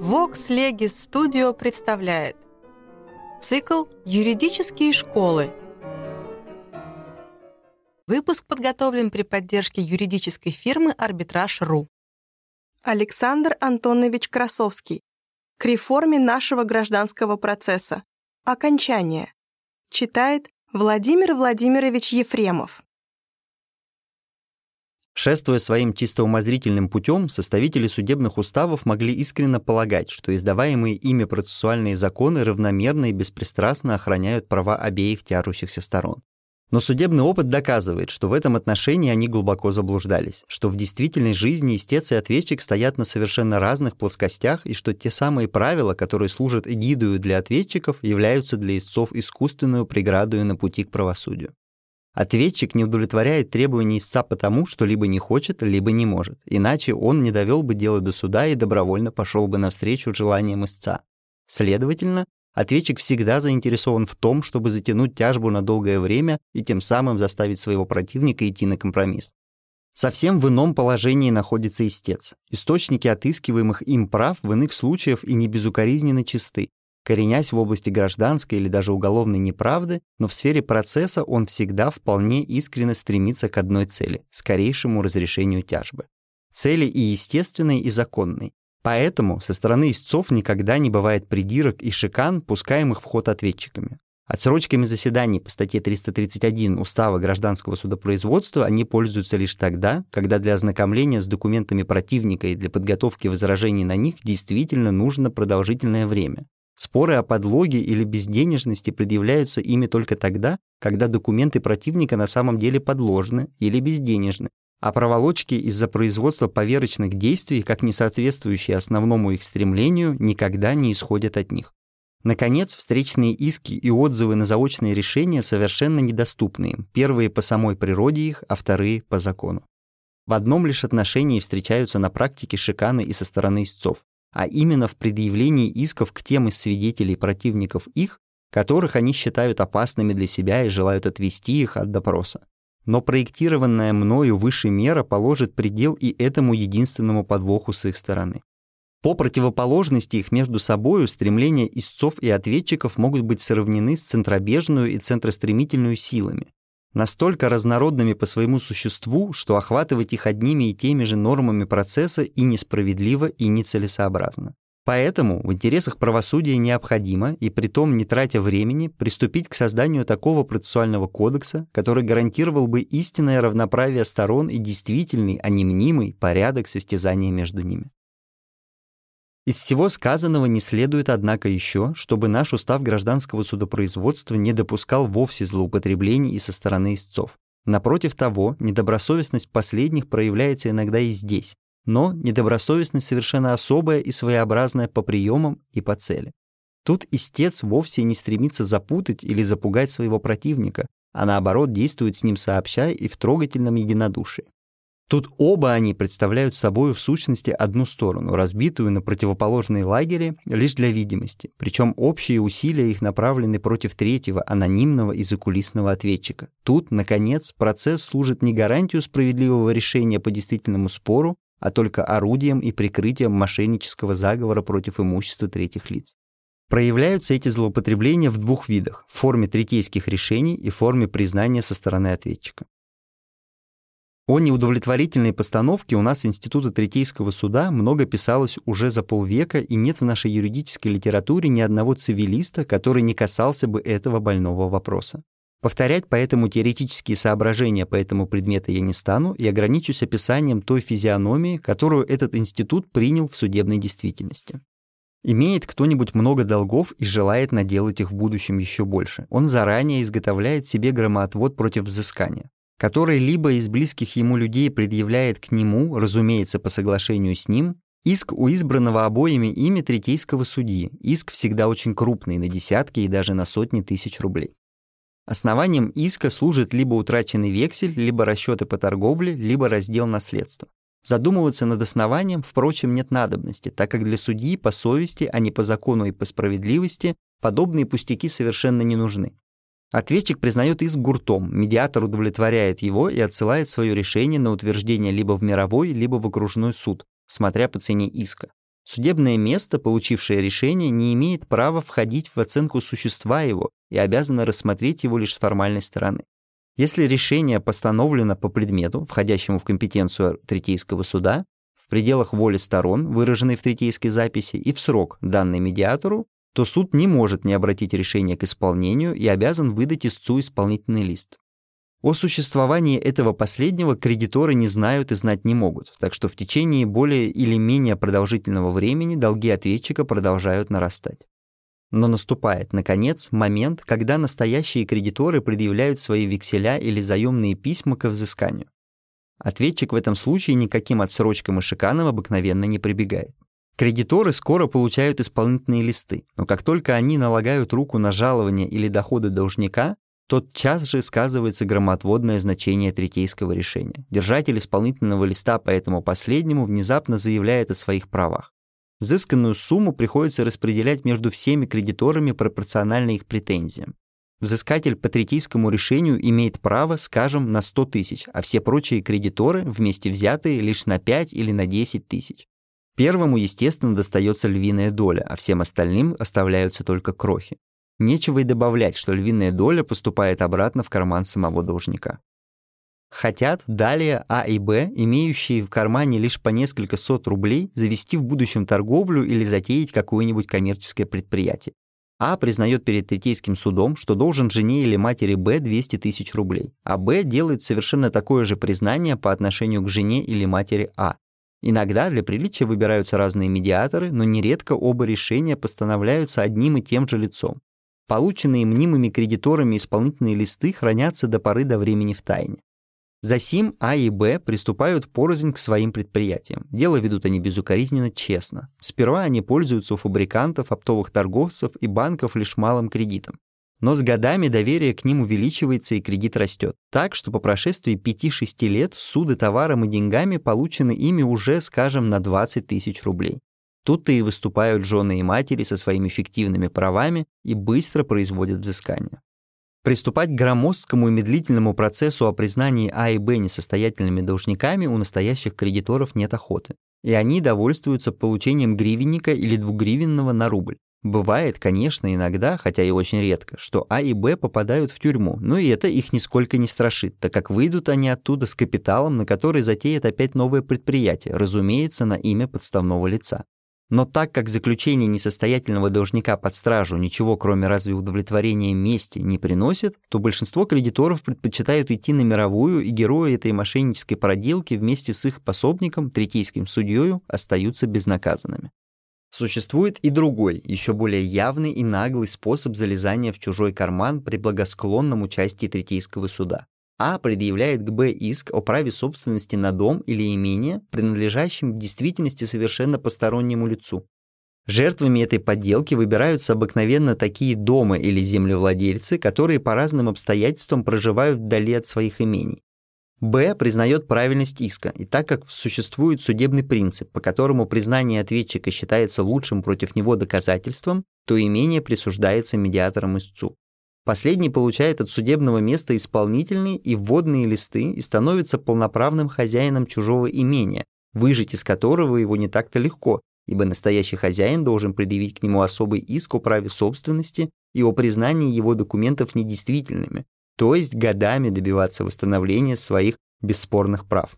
Vox Legis Studio представляет Цикл «Юридические школы». Выпуск подготовлен при поддержке юридической фирмы «Арбитраж.ру». Александр Антонович Красовский. К реформе нашего гражданского процесса. Окончание. Читает Владимир Владимирович Ефремов. Шествуя своим чисто умозрительным путем, составители судебных уставов могли искренне полагать, что издаваемые ими процессуальные законы равномерно и беспристрастно охраняют права обеих тянущихся сторон. Но судебный опыт доказывает, что в этом отношении они глубоко заблуждались, что в действительной жизни истец и ответчик стоят на совершенно разных плоскостях и что те самые правила, которые служат эгидою для ответчиков, являются для истцов искусственную преградою на пути к правосудию. Ответчик не удовлетворяет требований истца потому, что либо не хочет, либо не может. Иначе он не довел бы дело до суда и добровольно пошел бы навстречу желаниям истца. Следовательно, ответчик всегда заинтересован в том, чтобы затянуть тяжбу на долгое время и тем самым заставить своего противника идти на компромисс. Совсем в ином положении находится истец. Источники отыскиваемых им прав в иных случаях и не безукоризненно чисты, Коренясь в области гражданской или даже уголовной неправды, но в сфере процесса он всегда вполне искренне стремится к одной цели — скорейшему разрешению тяжбы. Цели и естественной, и законной. Поэтому со стороны истцов никогда не бывает придирок и шикан, пускаемых в ход ответчиками. Отсрочками заседаний по статье 331 Устава гражданского судопроизводства они пользуются лишь тогда, когда для ознакомления с документами противника и для подготовки возражений на них действительно нужно продолжительное время. Споры о подлоге или безденежности предъявляются ими только тогда, когда документы противника на самом деле подложны или безденежны, а проволочки из-за производства поверочных действий, как не соответствующие основному их стремлению, никогда не исходят от них. Наконец, встречные иски и отзывы на заочные решения совершенно недоступны им, первые по самой природе их, а вторые по закону. В одном лишь отношении встречаются на практике шиканы и со стороны истцов а именно в предъявлении исков к тем из свидетелей противников их, которых они считают опасными для себя и желают отвести их от допроса. Но проектированная мною выше мера положит предел и этому единственному подвоху с их стороны. По противоположности их между собою стремления истцов и ответчиков могут быть сравнены с центробежную и центростремительную силами, настолько разнородными по своему существу, что охватывать их одними и теми же нормами процесса и несправедливо, и нецелесообразно. Поэтому в интересах правосудия необходимо, и притом не тратя времени, приступить к созданию такого процессуального кодекса, который гарантировал бы истинное равноправие сторон и действительный, а не мнимый, порядок состязания между ними. Из всего сказанного не следует, однако, еще, чтобы наш устав гражданского судопроизводства не допускал вовсе злоупотреблений и со стороны истцов. Напротив того, недобросовестность последних проявляется иногда и здесь, но недобросовестность совершенно особая и своеобразная по приемам и по цели. Тут истец вовсе не стремится запутать или запугать своего противника, а наоборот действует с ним сообща и в трогательном единодушии. Тут оба они представляют собой в сущности одну сторону, разбитую на противоположные лагеря лишь для видимости, причем общие усилия их направлены против третьего, анонимного и закулисного ответчика. Тут, наконец, процесс служит не гарантию справедливого решения по действительному спору, а только орудием и прикрытием мошеннического заговора против имущества третьих лиц. Проявляются эти злоупотребления в двух видах – в форме третейских решений и форме признания со стороны ответчика. О неудовлетворительной постановке у нас Института Третейского суда много писалось уже за полвека, и нет в нашей юридической литературе ни одного цивилиста, который не касался бы этого больного вопроса. Повторять поэтому теоретические соображения по этому предмету я не стану и ограничусь описанием той физиономии, которую этот институт принял в судебной действительности. Имеет кто-нибудь много долгов и желает наделать их в будущем еще больше, он заранее изготовляет себе громоотвод против взыскания который либо из близких ему людей предъявляет к нему, разумеется, по соглашению с ним, иск у избранного обоими ими третейского судьи, иск всегда очень крупный, на десятки и даже на сотни тысяч рублей. Основанием иска служит либо утраченный вексель, либо расчеты по торговле, либо раздел наследства. Задумываться над основанием, впрочем, нет надобности, так как для судьи по совести, а не по закону и по справедливости, подобные пустяки совершенно не нужны. Ответчик признает иск гуртом, медиатор удовлетворяет его и отсылает свое решение на утверждение либо в мировой, либо в окружной суд, смотря по цене иска. Судебное место, получившее решение, не имеет права входить в оценку существа его и обязано рассмотреть его лишь с формальной стороны. Если решение постановлено по предмету, входящему в компетенцию третейского суда, в пределах воли сторон, выраженной в третейской записи, и в срок, данный медиатору, то суд не может не обратить решение к исполнению и обязан выдать истцу исполнительный лист. О существовании этого последнего кредиторы не знают и знать не могут, так что в течение более или менее продолжительного времени долги ответчика продолжают нарастать. Но наступает, наконец, момент, когда настоящие кредиторы предъявляют свои векселя или заемные письма к взысканию. Ответчик в этом случае никаким отсрочкам и шиканам обыкновенно не прибегает. Кредиторы скоро получают исполнительные листы, но как только они налагают руку на жалование или доходы должника, тот час же сказывается громоотводное значение третейского решения. Держатель исполнительного листа по этому последнему внезапно заявляет о своих правах. Взысканную сумму приходится распределять между всеми кредиторами пропорционально их претензиям. Взыскатель по третейскому решению имеет право, скажем, на 100 тысяч, а все прочие кредиторы, вместе взятые, лишь на 5 или на 10 тысяч. Первому, естественно, достается львиная доля, а всем остальным оставляются только крохи. Нечего и добавлять, что львиная доля поступает обратно в карман самого должника. Хотят далее А и Б, имеющие в кармане лишь по несколько сот рублей, завести в будущем торговлю или затеять какое-нибудь коммерческое предприятие. А признает перед третейским судом, что должен жене или матери Б 200 тысяч рублей, а Б делает совершенно такое же признание по отношению к жене или матери А. Иногда для приличия выбираются разные медиаторы, но нередко оба решения постановляются одним и тем же лицом. Полученные мнимыми кредиторами исполнительные листы хранятся до поры до времени в тайне. Засим А и Б приступают порознь к своим предприятиям. Дело ведут они безукоризненно честно. Сперва они пользуются у фабрикантов, оптовых торговцев и банков лишь малым кредитом. Но с годами доверие к ним увеличивается и кредит растет. Так, что по прошествии 5-6 лет суды товаром и деньгами получены ими уже, скажем, на 20 тысяч рублей. Тут-то и выступают жены и матери со своими фиктивными правами и быстро производят взыскание. Приступать к громоздкому и медлительному процессу о признании А и Б несостоятельными должниками у настоящих кредиторов нет охоты, и они довольствуются получением гривенника или двугривенного на рубль. Бывает, конечно, иногда, хотя и очень редко, что А и Б попадают в тюрьму, но и это их нисколько не страшит, так как выйдут они оттуда с капиталом, на который затеет опять новое предприятие, разумеется, на имя подставного лица. Но так как заключение несостоятельного должника под стражу ничего, кроме разве удовлетворения мести, не приносит, то большинство кредиторов предпочитают идти на мировую, и герои этой мошеннической проделки вместе с их пособником, третейским судьёю, остаются безнаказанными. Существует и другой, еще более явный и наглый способ залезания в чужой карман при благосклонном участии третейского суда. А предъявляет к Б иск о праве собственности на дом или имение, принадлежащем в действительности совершенно постороннему лицу. Жертвами этой подделки выбираются обыкновенно такие дома или землевладельцы, которые по разным обстоятельствам проживают вдали от своих имений. Б признает правильность иска, и так как существует судебный принцип, по которому признание ответчика считается лучшим против него доказательством, то имение присуждается медиатором истцу. Последний получает от судебного места исполнительные и вводные листы и становится полноправным хозяином чужого имения, выжить из которого его не так-то легко, ибо настоящий хозяин должен предъявить к нему особый иск о праве собственности и о признании его документов недействительными, то есть годами добиваться восстановления своих бесспорных прав.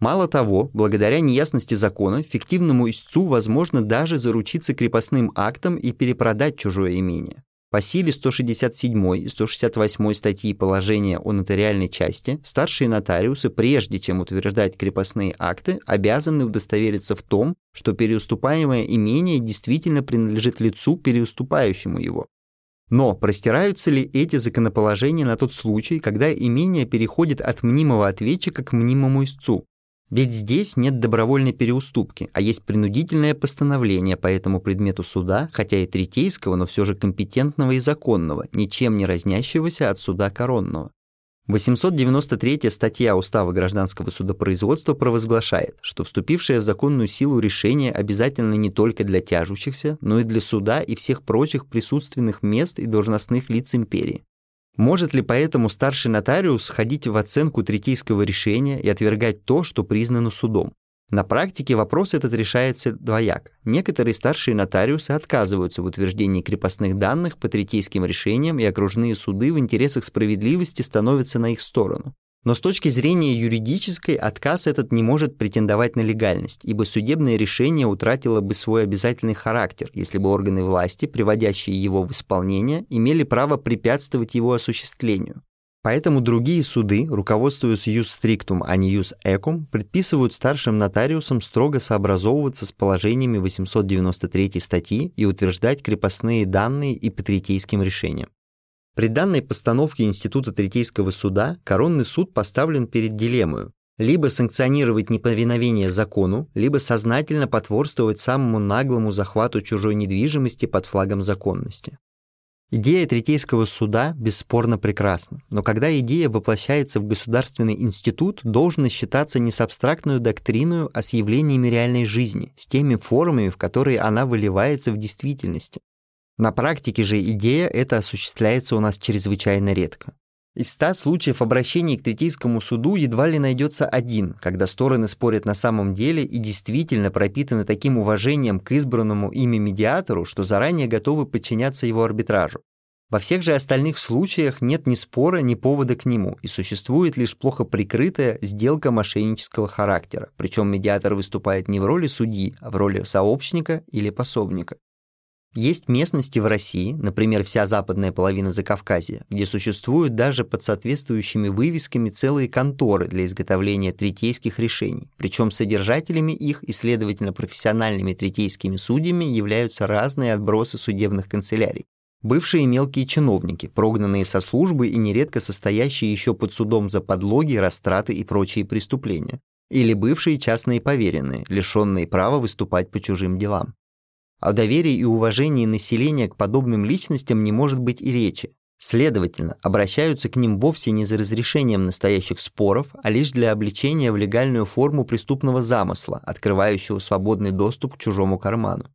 Мало того, благодаря неясности закона, фиктивному истцу возможно даже заручиться крепостным актом и перепродать чужое имение. По силе 167 и 168 статьи положения о нотариальной части старшие нотариусы, прежде чем утверждать крепостные акты, обязаны удостовериться в том, что переуступаемое имение действительно принадлежит лицу, переуступающему его. Но простираются ли эти законоположения на тот случай, когда имение переходит от мнимого ответчика к мнимому истцу? Ведь здесь нет добровольной переуступки, а есть принудительное постановление по этому предмету суда, хотя и третейского, но все же компетентного и законного, ничем не разнящегося от суда коронного. 893 статья Устава гражданского судопроизводства провозглашает, что вступившее в законную силу решение обязательно не только для тяжущихся, но и для суда и всех прочих присутственных мест и должностных лиц империи. Может ли поэтому старший нотариус ходить в оценку третейского решения и отвергать то, что признано судом? На практике вопрос этот решается двояк. Некоторые старшие нотариусы отказываются в утверждении крепостных данных по третейским решениям, и окружные суды в интересах справедливости становятся на их сторону. Но с точки зрения юридической отказ этот не может претендовать на легальность, ибо судебное решение утратило бы свой обязательный характер, если бы органы власти, приводящие его в исполнение, имели право препятствовать его осуществлению. Поэтому другие суды, руководствуясь юс стриктум, а не юс экум, предписывают старшим нотариусам строго сообразовываться с положениями 893 статьи и утверждать крепостные данные и по третейским решениям. При данной постановке Института Третейского суда коронный суд поставлен перед дилеммой либо санкционировать неповиновение закону, либо сознательно потворствовать самому наглому захвату чужой недвижимости под флагом законности. Идея Третейского суда бесспорно прекрасна, но когда идея воплощается в государственный институт, должна считаться не с абстрактную доктриною, а с явлениями реальной жизни, с теми формами, в которые она выливается в действительности. На практике же идея эта осуществляется у нас чрезвычайно редко. Из ста случаев обращений к Третейскому суду едва ли найдется один, когда стороны спорят на самом деле и действительно пропитаны таким уважением к избранному ими медиатору, что заранее готовы подчиняться его арбитражу. Во всех же остальных случаях нет ни спора, ни повода к нему, и существует лишь плохо прикрытая сделка мошеннического характера, причем медиатор выступает не в роли судьи, а в роли сообщника или пособника. Есть местности в России, например, вся западная половина Закавказья, где существуют даже под соответствующими вывесками целые конторы для изготовления третейских решений, причем содержателями их и, следовательно, профессиональными третейскими судьями являются разные отбросы судебных канцелярий. Бывшие мелкие чиновники, прогнанные со службы и нередко состоящие еще под судом за подлоги, растраты и прочие преступления. Или бывшие частные поверенные, лишенные права выступать по чужим делам. О доверии и уважении населения к подобным личностям не может быть и речи. Следовательно, обращаются к ним вовсе не за разрешением настоящих споров, а лишь для обличения в легальную форму преступного замысла, открывающего свободный доступ к чужому карману.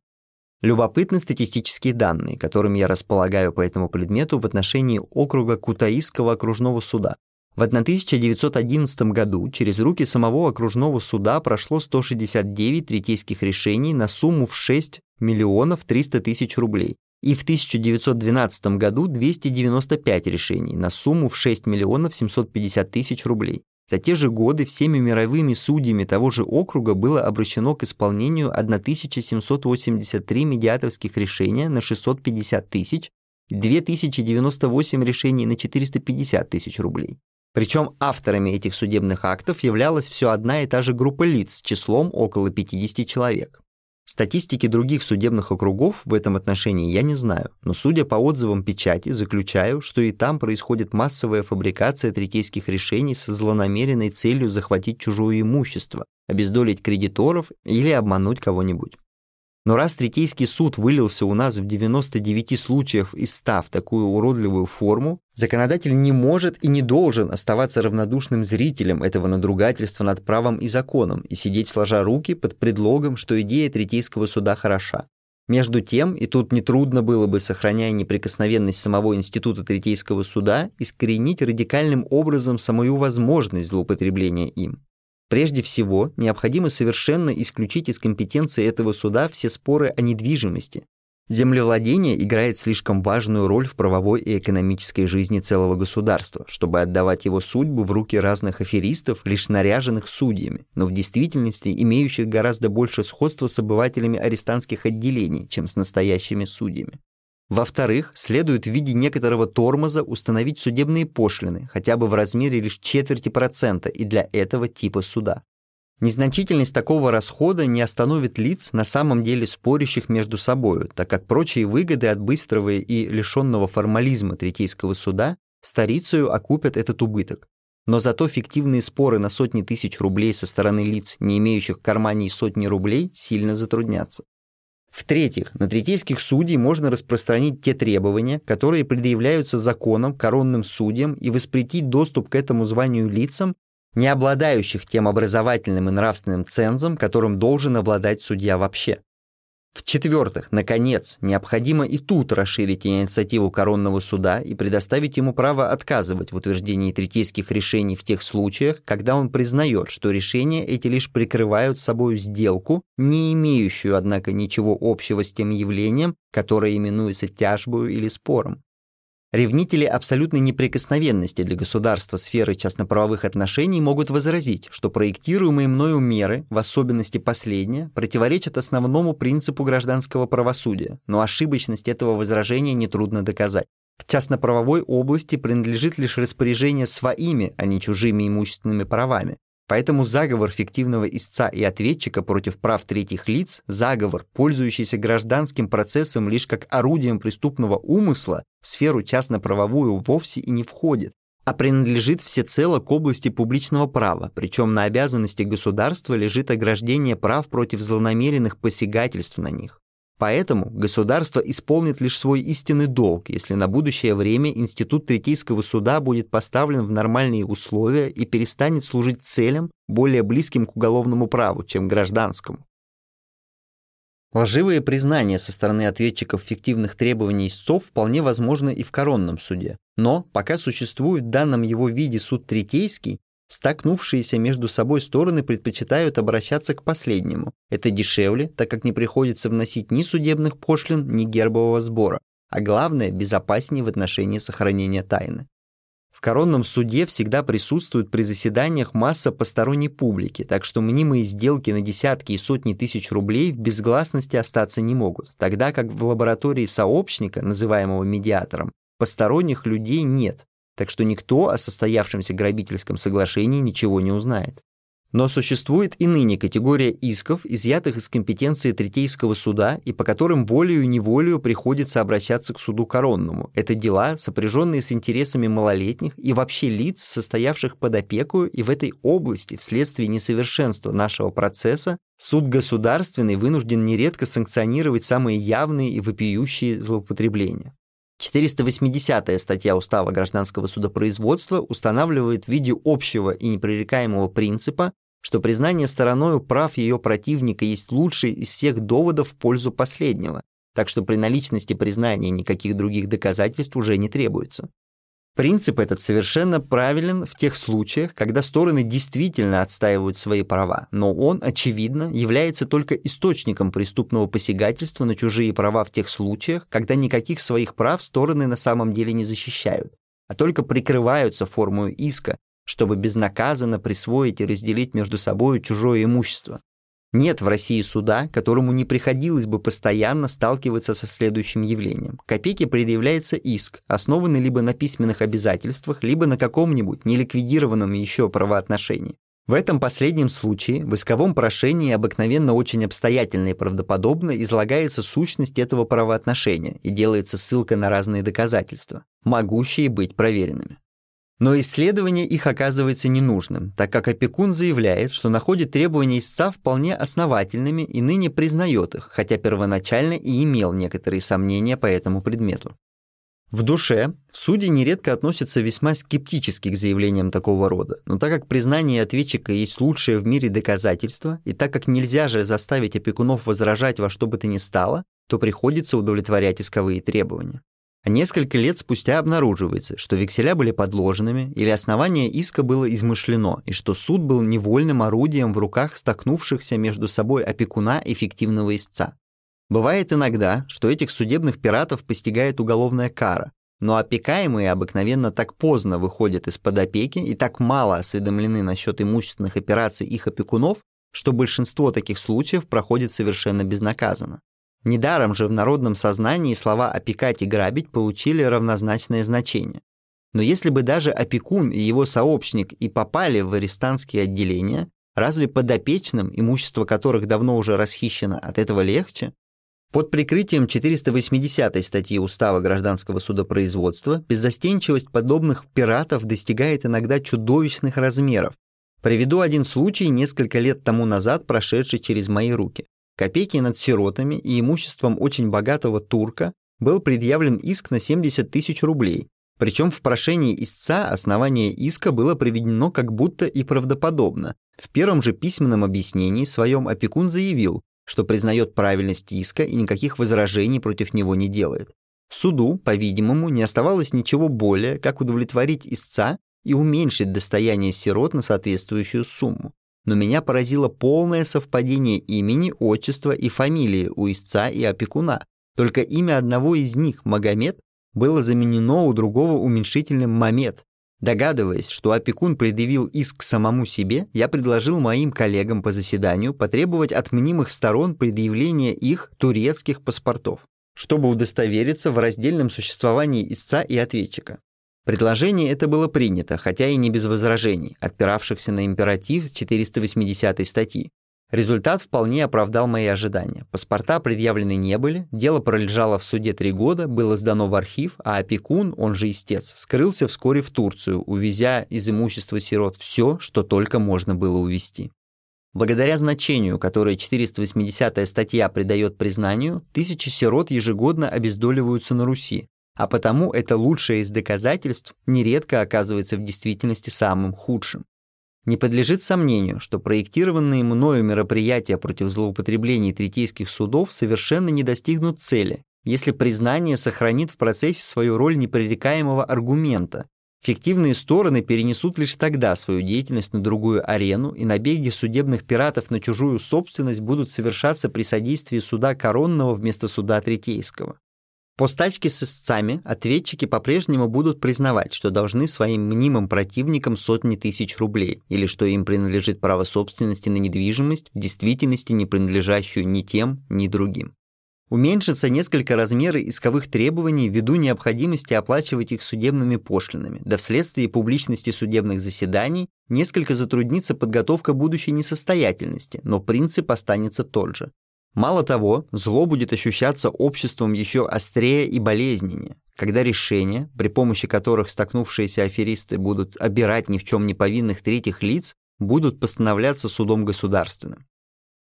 Любопытны статистические данные, которыми я располагаю по этому предмету в отношении округа Кутаисского окружного суда. В 1911 году через руки самого окружного суда прошло 169 третейских решений на сумму в 6 миллионов 300 тысяч рублей. И в 1912 году 295 решений на сумму в 6 миллионов 750 тысяч рублей. За те же годы всеми мировыми судьями того же округа было обращено к исполнению 1783 медиаторских решения на 650 тысяч и 2098 решений на 450 тысяч рублей. Причем авторами этих судебных актов являлась все одна и та же группа лиц с числом около 50 человек. Статистики других судебных округов в этом отношении я не знаю, но судя по отзывам печати, заключаю, что и там происходит массовая фабрикация третейских решений со злонамеренной целью захватить чужое имущество, обездолить кредиторов или обмануть кого-нибудь. Но раз Третейский суд вылился у нас в 99 случаях из 100 в такую уродливую форму, законодатель не может и не должен оставаться равнодушным зрителем этого надругательства над правом и законом и сидеть сложа руки под предлогом, что идея Третейского суда хороша. Между тем, и тут нетрудно было бы, сохраняя неприкосновенность самого института Третейского суда, искоренить радикальным образом самую возможность злоупотребления им. Прежде всего, необходимо совершенно исключить из компетенции этого суда все споры о недвижимости. Землевладение играет слишком важную роль в правовой и экономической жизни целого государства, чтобы отдавать его судьбу в руки разных аферистов, лишь наряженных судьями, но в действительности имеющих гораздо больше сходства с обывателями арестантских отделений, чем с настоящими судьями. Во-вторых, следует в виде некоторого тормоза установить судебные пошлины, хотя бы в размере лишь четверти процента и для этого типа суда. Незначительность такого расхода не остановит лиц, на самом деле спорящих между собою, так как прочие выгоды от быстрого и лишенного формализма третейского суда старицею окупят этот убыток. Но зато фиктивные споры на сотни тысяч рублей со стороны лиц, не имеющих в кармане и сотни рублей, сильно затруднятся. В-третьих, на третейских судей можно распространить те требования, которые предъявляются законом, коронным судьям и воспретить доступ к этому званию лицам, не обладающих тем образовательным и нравственным цензом, которым должен обладать судья вообще. В-четвертых, наконец, необходимо и тут расширить инициативу коронного суда и предоставить ему право отказывать в утверждении третейских решений в тех случаях, когда он признает, что решения эти лишь прикрывают собой сделку, не имеющую, однако, ничего общего с тем явлением, которое именуется тяжбою или спором. Ревнители абсолютной неприкосновенности для государства сферы частноправовых отношений могут возразить, что проектируемые мною меры, в особенности последние, противоречат основному принципу гражданского правосудия, но ошибочность этого возражения нетрудно доказать. В частноправовой области принадлежит лишь распоряжение своими, а не чужими имущественными правами, Поэтому заговор фиктивного истца и ответчика против прав третьих лиц, заговор, пользующийся гражданским процессом лишь как орудием преступного умысла, в сферу частно-правовую вовсе и не входит, а принадлежит всецело к области публичного права, причем на обязанности государства лежит ограждение прав против злонамеренных посягательств на них. Поэтому государство исполнит лишь свой истинный долг, если на будущее время институт Третейского суда будет поставлен в нормальные условия и перестанет служить целям, более близким к уголовному праву, чем гражданскому. Лживые признания со стороны ответчиков фиктивных требований истцов вполне возможны и в коронном суде. Но пока существует в данном его виде суд третейский, Столкнувшиеся между собой стороны предпочитают обращаться к последнему. Это дешевле, так как не приходится вносить ни судебных пошлин, ни гербового сбора, а главное, безопаснее в отношении сохранения тайны. В коронном суде всегда присутствует при заседаниях масса посторонней публики, так что мнимые сделки на десятки и сотни тысяч рублей в безгласности остаться не могут, тогда как в лаборатории сообщника, называемого медиатором, посторонних людей нет, так что никто о состоявшемся грабительском соглашении ничего не узнает. Но существует и ныне категория исков, изъятых из компетенции Третейского суда и по которым волею-неволею приходится обращаться к суду коронному. Это дела, сопряженные с интересами малолетних и вообще лиц, состоявших под опеку, и в этой области, вследствие несовершенства нашего процесса, суд государственный вынужден нередко санкционировать самые явные и вопиющие злоупотребления. 480-я статья Устава гражданского судопроизводства устанавливает в виде общего и непререкаемого принципа, что признание стороною прав ее противника есть лучший из всех доводов в пользу последнего, так что при наличности признания никаких других доказательств уже не требуется. Принцип этот совершенно правилен в тех случаях, когда стороны действительно отстаивают свои права, но он, очевидно, является только источником преступного посягательства на чужие права в тех случаях, когда никаких своих прав стороны на самом деле не защищают, а только прикрываются формой иска, чтобы безнаказанно присвоить и разделить между собой чужое имущество. Нет в России суда, которому не приходилось бы постоянно сталкиваться со следующим явлением. К опеке предъявляется иск, основанный либо на письменных обязательствах, либо на каком-нибудь неликвидированном еще правоотношении. В этом последнем случае в исковом прошении обыкновенно очень обстоятельно и правдоподобно излагается сущность этого правоотношения и делается ссылка на разные доказательства, могущие быть проверенными. Но исследование их оказывается ненужным, так как опекун заявляет, что находит требования истца вполне основательными и ныне признает их, хотя первоначально и имел некоторые сомнения по этому предмету. В душе судьи нередко относятся весьма скептически к заявлениям такого рода, но так как признание ответчика есть лучшее в мире доказательство, и так как нельзя же заставить опекунов возражать во что бы то ни стало, то приходится удовлетворять исковые требования. Несколько лет спустя обнаруживается, что векселя были подложенными или основание иска было измышлено, и что суд был невольным орудием в руках столкнувшихся между собой опекуна и фиктивного истца. Бывает иногда, что этих судебных пиратов постигает уголовная кара, но опекаемые обыкновенно так поздно выходят из-под опеки и так мало осведомлены насчет имущественных операций их опекунов, что большинство таких случаев проходит совершенно безнаказанно. Недаром же в народном сознании слова «опекать» и «грабить» получили равнозначное значение. Но если бы даже опекун и его сообщник и попали в арестантские отделения, разве подопечным, имущество которых давно уже расхищено, от этого легче? Под прикрытием 480 статьи Устава гражданского судопроизводства беззастенчивость подобных пиратов достигает иногда чудовищных размеров. Приведу один случай несколько лет тому назад, прошедший через мои руки. Копейки над сиротами и имуществом очень богатого турка был предъявлен иск на 70 тысяч рублей, причем в прошении истца основание иска было приведено как будто и правдоподобно. В первом же письменном объяснении своем опекун заявил, что признает правильность иска и никаких возражений против него не делает. Суду, по-видимому, не оставалось ничего более, как удовлетворить истца и уменьшить достояние сирот на соответствующую сумму. Но меня поразило полное совпадение имени, отчества и фамилии у истца и опекуна. Только имя одного из них, Магомед, было заменено у другого уменьшительным «Мамед». Догадываясь, что опекун предъявил иск самому себе, я предложил моим коллегам по заседанию потребовать от мнимых сторон предъявления их турецких паспортов чтобы удостовериться в раздельном существовании истца и ответчика. Предложение это было принято, хотя и не без возражений, отпиравшихся на императив 480 статьи. Результат вполне оправдал мои ожидания. Паспорта предъявлены не были, дело пролежало в суде три года, было сдано в архив, а опекун, он же истец, скрылся вскоре в Турцию, увезя из имущества сирот все, что только можно было увезти. Благодаря значению, которое 480-я статья придает признанию, тысячи сирот ежегодно обездоливаются на Руси, а потому это лучшее из доказательств нередко оказывается в действительности самым худшим. Не подлежит сомнению, что проектированные мною мероприятия против злоупотреблений третейских судов совершенно не достигнут цели, если признание сохранит в процессе свою роль непререкаемого аргумента, Фиктивные стороны перенесут лишь тогда свою деятельность на другую арену, и набеги судебных пиратов на чужую собственность будут совершаться при содействии суда коронного вместо суда третейского. По стачке с истцами ответчики по-прежнему будут признавать, что должны своим мнимым противникам сотни тысяч рублей, или что им принадлежит право собственности на недвижимость, в действительности не принадлежащую ни тем, ни другим. Уменьшатся несколько размеры исковых требований ввиду необходимости оплачивать их судебными пошлинами, да вследствие публичности судебных заседаний несколько затруднится подготовка будущей несостоятельности, но принцип останется тот же. Мало того, зло будет ощущаться обществом еще острее и болезненнее, когда решения, при помощи которых столкнувшиеся аферисты будут обирать ни в чем не повинных третьих лиц, будут постановляться судом государственным.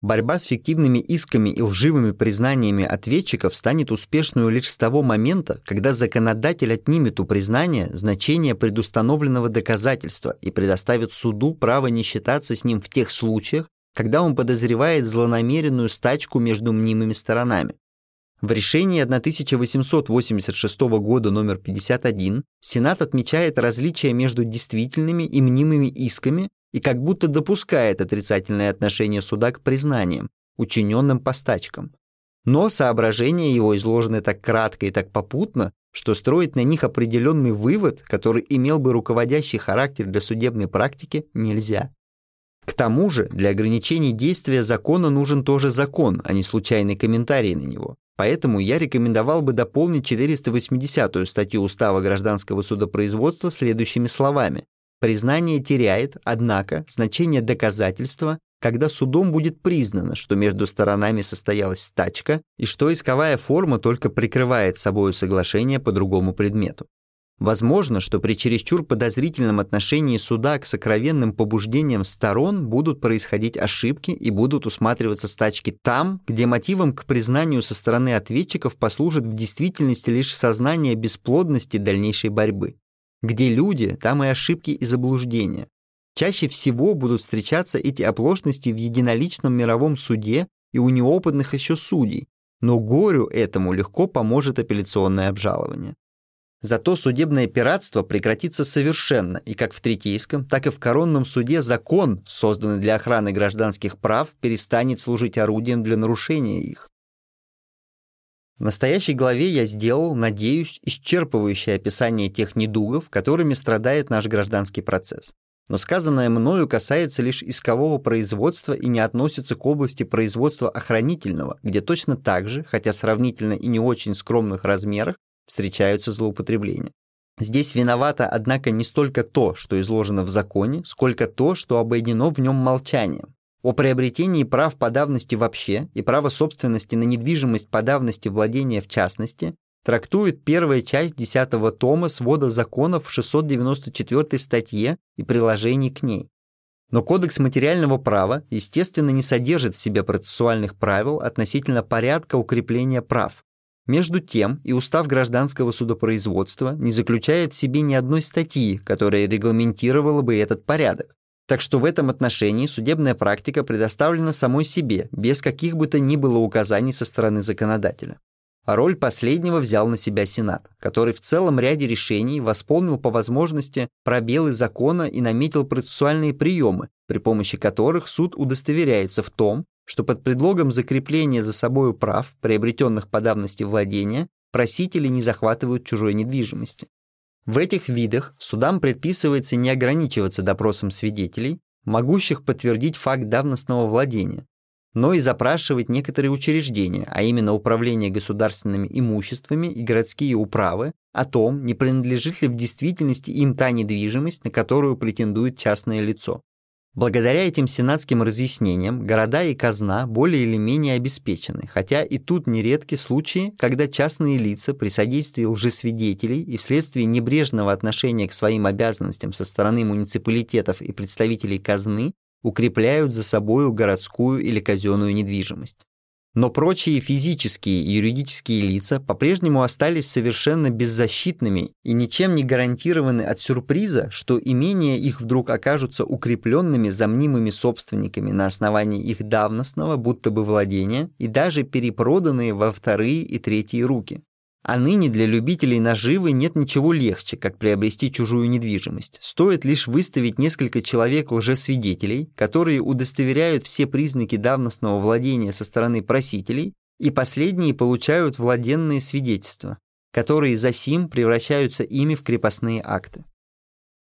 Борьба с фиктивными исками и лживыми признаниями ответчиков станет успешной лишь с того момента, когда законодатель отнимет у признания значение предустановленного доказательства и предоставит суду право не считаться с ним в тех случаях, когда он подозревает злонамеренную стачку между мнимыми сторонами. В решении 1886 года номер 51 Сенат отмечает различия между действительными и мнимыми исками и как будто допускает отрицательное отношение суда к признаниям, учиненным по стачкам. Но соображения его изложены так кратко и так попутно, что строить на них определенный вывод, который имел бы руководящий характер для судебной практики, нельзя. К тому же для ограничения действия закона нужен тоже закон, а не случайный комментарий на него. Поэтому я рекомендовал бы дополнить 480-ю статью Устава гражданского судопроизводства следующими словами. Признание теряет, однако, значение доказательства, когда судом будет признано, что между сторонами состоялась стачка и что исковая форма только прикрывает собою соглашение по другому предмету. Возможно, что при чересчур подозрительном отношении суда к сокровенным побуждениям сторон будут происходить ошибки и будут усматриваться стачки там, где мотивом к признанию со стороны ответчиков послужит в действительности лишь сознание бесплодности дальнейшей борьбы. Где люди, там и ошибки и заблуждения. Чаще всего будут встречаться эти оплошности в единоличном мировом суде и у неопытных еще судей, но горю этому легко поможет апелляционное обжалование. Зато судебное пиратство прекратится совершенно, и как в Третейском, так и в Коронном суде закон, созданный для охраны гражданских прав, перестанет служить орудием для нарушения их. В настоящей главе я сделал, надеюсь, исчерпывающее описание тех недугов, которыми страдает наш гражданский процесс. Но сказанное мною касается лишь искового производства и не относится к области производства охранительного, где точно так же, хотя сравнительно и не очень скромных размерах, встречаются злоупотребления. Здесь виновато, однако, не столько то, что изложено в законе, сколько то, что обойдено в нем молчанием. О приобретении прав по давности вообще и право собственности на недвижимость по давности владения в частности трактует первая часть 10 тома свода законов в 694 статье и приложений к ней. Но Кодекс материального права, естественно, не содержит в себе процессуальных правил относительно порядка укрепления прав. Между тем, и устав гражданского судопроизводства не заключает в себе ни одной статьи, которая регламентировала бы этот порядок. Так что в этом отношении судебная практика предоставлена самой себе, без каких бы то ни было указаний со стороны законодателя. А роль последнего взял на себя Сенат, который в целом ряде решений восполнил по возможности пробелы закона и наметил процессуальные приемы, при помощи которых суд удостоверяется в том, что под предлогом закрепления за собою прав, приобретенных по давности владения, просители не захватывают чужой недвижимости. В этих видах судам предписывается не ограничиваться допросом свидетелей, могущих подтвердить факт давностного владения, но и запрашивать некоторые учреждения, а именно управление государственными имуществами и городские управы, о том, не принадлежит ли в действительности им та недвижимость, на которую претендует частное лицо. Благодаря этим сенатским разъяснениям города и казна более или менее обеспечены, хотя и тут нередки случаи, когда частные лица при содействии лжесвидетелей и вследствие небрежного отношения к своим обязанностям со стороны муниципалитетов и представителей казны укрепляют за собою городскую или казенную недвижимость. Но прочие физические и юридические лица по-прежнему остались совершенно беззащитными и ничем не гарантированы от сюрприза, что имения их вдруг окажутся укрепленными за мнимыми собственниками на основании их давностного будто бы владения и даже перепроданные во вторые и третьи руки. А ныне для любителей наживы нет ничего легче, как приобрести чужую недвижимость. Стоит лишь выставить несколько человек лжесвидетелей, которые удостоверяют все признаки давностного владения со стороны просителей, и последние получают владенные свидетельства, которые за сим превращаются ими в крепостные акты.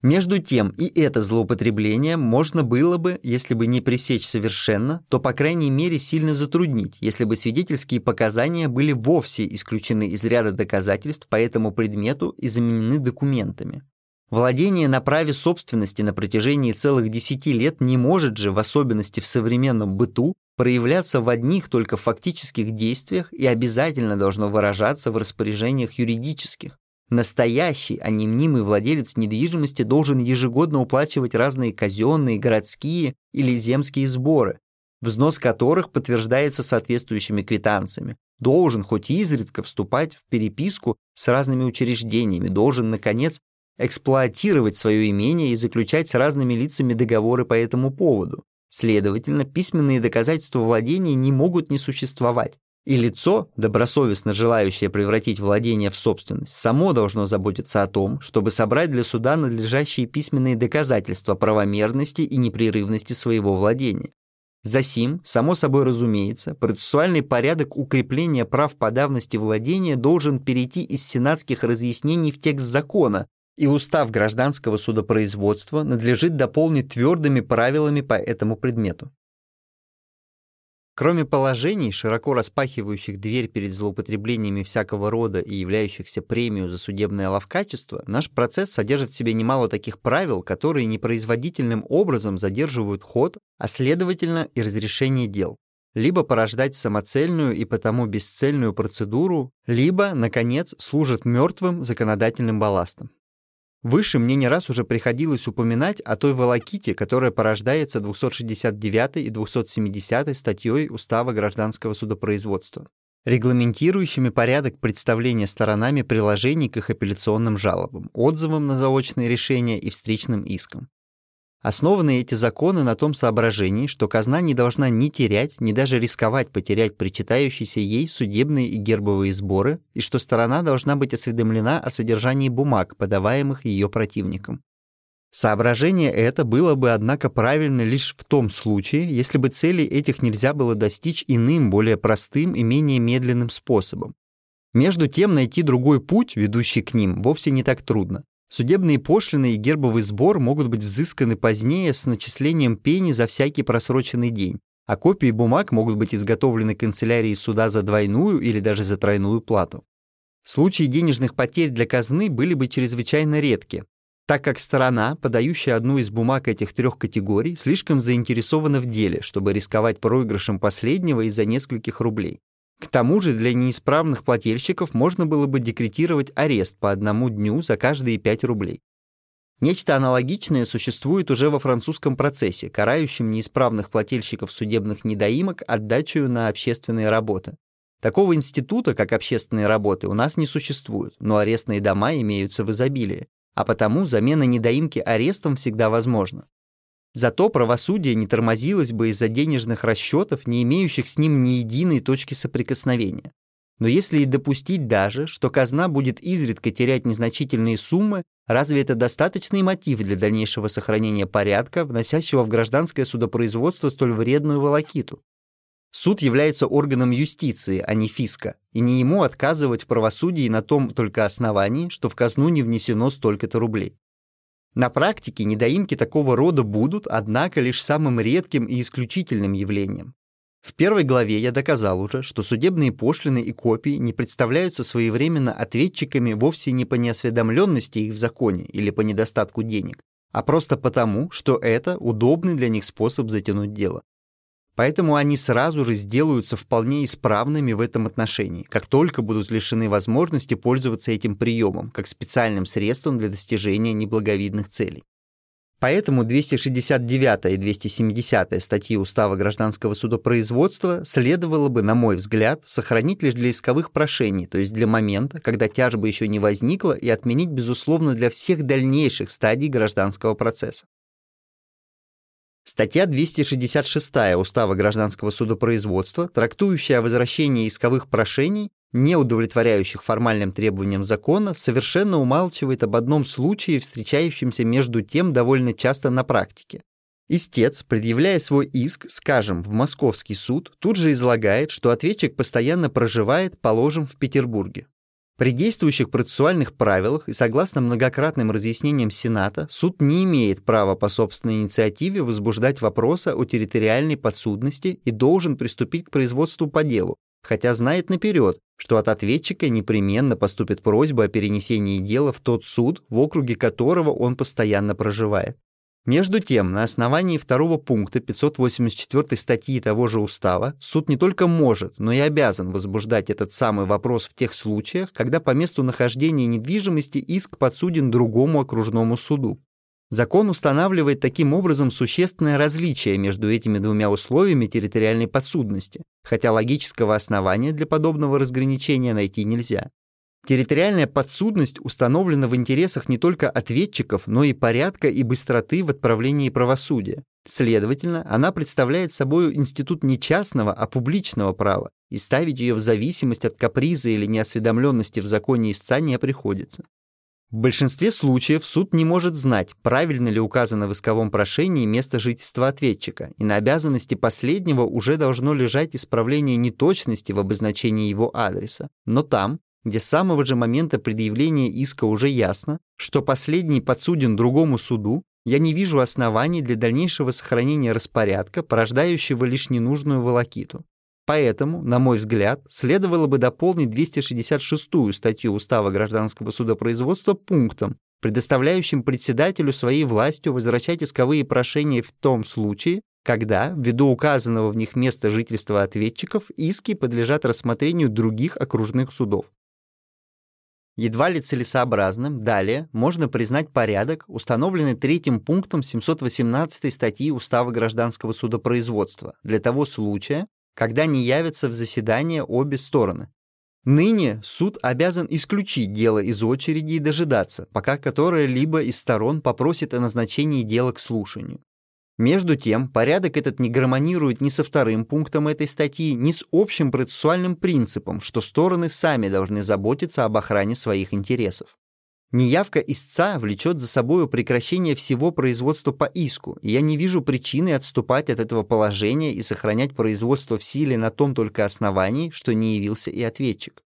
Между тем, и это злоупотребление можно было бы, если бы не пресечь совершенно, то, по крайней мере, сильно затруднить, если бы свидетельские показания были вовсе исключены из ряда доказательств по этому предмету и заменены документами. Владение на праве собственности на протяжении целых десяти лет не может же, в особенности в современном быту, проявляться в одних только фактических действиях и обязательно должно выражаться в распоряжениях юридических, Настоящий, а не мнимый владелец недвижимости должен ежегодно уплачивать разные казенные, городские или земские сборы, взнос которых подтверждается соответствующими квитанциями. Должен хоть изредка вступать в переписку с разными учреждениями, должен, наконец, эксплуатировать свое имение и заключать с разными лицами договоры по этому поводу. Следовательно, письменные доказательства владения не могут не существовать, и лицо, добросовестно желающее превратить владение в собственность, само должно заботиться о том, чтобы собрать для суда надлежащие письменные доказательства правомерности и непрерывности своего владения. Засим, само собой разумеется, процессуальный порядок укрепления прав по давности владения должен перейти из сенатских разъяснений в текст закона, и устав гражданского судопроизводства надлежит дополнить твердыми правилами по этому предмету. Кроме положений, широко распахивающих дверь перед злоупотреблениями всякого рода и являющихся премию за судебное ловкачество, наш процесс содержит в себе немало таких правил, которые непроизводительным образом задерживают ход, а следовательно и разрешение дел. Либо порождать самоцельную и потому бесцельную процедуру, либо, наконец, служат мертвым законодательным балластом. Выше мне не раз уже приходилось упоминать о той волоките, которая порождается 269 и 270 статьей Устава гражданского судопроизводства, регламентирующими порядок представления сторонами приложений к их апелляционным жалобам, отзывам на заочные решения и встречным искам. Основаны эти законы на том соображении, что казна не должна ни терять, ни даже рисковать потерять причитающиеся ей судебные и гербовые сборы, и что сторона должна быть осведомлена о содержании бумаг, подаваемых ее противникам. Соображение это было бы, однако, правильно лишь в том случае, если бы цели этих нельзя было достичь иным, более простым и менее медленным способом. Между тем, найти другой путь, ведущий к ним, вовсе не так трудно. Судебные пошлины и гербовый сбор могут быть взысканы позднее с начислением пени за всякий просроченный день, а копии бумаг могут быть изготовлены канцелярией суда за двойную или даже за тройную плату. Случаи денежных потерь для казны были бы чрезвычайно редки, так как сторона, подающая одну из бумаг этих трех категорий, слишком заинтересована в деле, чтобы рисковать проигрышем последнего из-за нескольких рублей. К тому же для неисправных плательщиков можно было бы декретировать арест по одному дню за каждые 5 рублей. Нечто аналогичное существует уже во французском процессе, карающем неисправных плательщиков судебных недоимок отдачу на общественные работы. Такого института, как общественные работы, у нас не существует, но арестные дома имеются в изобилии, а потому замена недоимки арестом всегда возможна. Зато правосудие не тормозилось бы из-за денежных расчетов, не имеющих с ним ни единой точки соприкосновения. Но если и допустить даже, что казна будет изредка терять незначительные суммы, разве это достаточный мотив для дальнейшего сохранения порядка, вносящего в гражданское судопроизводство столь вредную волокиту? Суд является органом юстиции, а не фиска, и не ему отказывать в правосудии на том только основании, что в казну не внесено столько-то рублей. На практике недоимки такого рода будут, однако, лишь самым редким и исключительным явлением. В первой главе я доказал уже, что судебные пошлины и копии не представляются своевременно ответчиками вовсе не по неосведомленности их в законе или по недостатку денег, а просто потому, что это удобный для них способ затянуть дело. Поэтому они сразу же сделаются вполне исправными в этом отношении, как только будут лишены возможности пользоваться этим приемом, как специальным средством для достижения неблаговидных целей. Поэтому 269 и 270 статьи Устава гражданского судопроизводства следовало бы, на мой взгляд, сохранить лишь для исковых прошений, то есть для момента, когда тяжба еще не возникла, и отменить, безусловно, для всех дальнейших стадий гражданского процесса. Статья 266 Устава гражданского судопроизводства, трактующая о возвращении исковых прошений, не удовлетворяющих формальным требованиям закона, совершенно умалчивает об одном случае, встречающемся между тем довольно часто на практике. Истец, предъявляя свой иск, скажем, в московский суд, тут же излагает, что ответчик постоянно проживает, положим, в Петербурге. При действующих процессуальных правилах и согласно многократным разъяснениям Сената, суд не имеет права по собственной инициативе возбуждать вопросы о территориальной подсудности и должен приступить к производству по делу, хотя знает наперед, что от ответчика непременно поступит просьба о перенесении дела в тот суд, в округе которого он постоянно проживает. Между тем, на основании второго пункта 584 статьи того же устава, суд не только может, но и обязан возбуждать этот самый вопрос в тех случаях, когда по месту нахождения недвижимости иск подсуден другому окружному суду. Закон устанавливает таким образом существенное различие между этими двумя условиями территориальной подсудности, хотя логического основания для подобного разграничения найти нельзя. Территориальная подсудность установлена в интересах не только ответчиков, но и порядка и быстроты в отправлении правосудия. Следовательно, она представляет собой институт не частного, а публичного права, и ставить ее в зависимость от каприза или неосведомленности в законе истца не приходится. В большинстве случаев суд не может знать, правильно ли указано в исковом прошении место жительства ответчика, и на обязанности последнего уже должно лежать исправление неточности в обозначении его адреса. Но там, где с самого же момента предъявления иска уже ясно, что последний подсуден другому суду, я не вижу оснований для дальнейшего сохранения распорядка, порождающего лишь ненужную волокиту. Поэтому, на мой взгляд, следовало бы дополнить 266-ю статью Устава гражданского судопроизводства пунктом, предоставляющим председателю своей властью возвращать исковые прошения в том случае, когда, ввиду указанного в них места жительства ответчиков, иски подлежат рассмотрению других окружных судов едва ли целесообразным, далее можно признать порядок, установленный третьим пунктом 718 статьи Устава гражданского судопроизводства для того случая, когда не явятся в заседание обе стороны. Ныне суд обязан исключить дело из очереди и дожидаться, пока которая-либо из сторон попросит о назначении дела к слушанию. Между тем, порядок этот не гармонирует ни со вторым пунктом этой статьи, ни с общим процессуальным принципом, что стороны сами должны заботиться об охране своих интересов. Неявка истца влечет за собой прекращение всего производства по иску, и я не вижу причины отступать от этого положения и сохранять производство в силе на том только основании, что не явился и ответчик.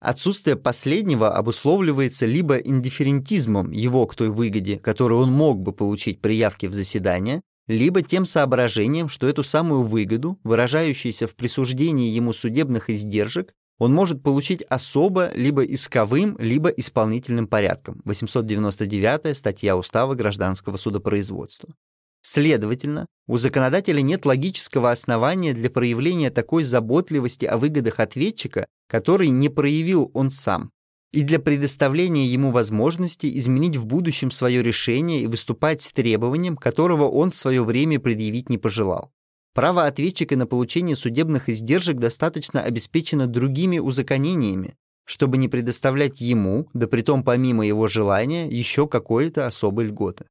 Отсутствие последнего обусловливается либо индифферентизмом его к той выгоде, которую он мог бы получить при явке в заседание, либо тем соображением, что эту самую выгоду, выражающуюся в присуждении ему судебных издержек, он может получить особо либо исковым, либо исполнительным порядком. 899 статья Устава гражданского судопроизводства. Следовательно, у законодателя нет логического основания для проявления такой заботливости о выгодах ответчика, который не проявил он сам и для предоставления ему возможности изменить в будущем свое решение и выступать с требованием, которого он в свое время предъявить не пожелал. Право ответчика на получение судебных издержек достаточно обеспечено другими узаконениями, чтобы не предоставлять ему, да притом помимо его желания, еще какой-то особой льготы.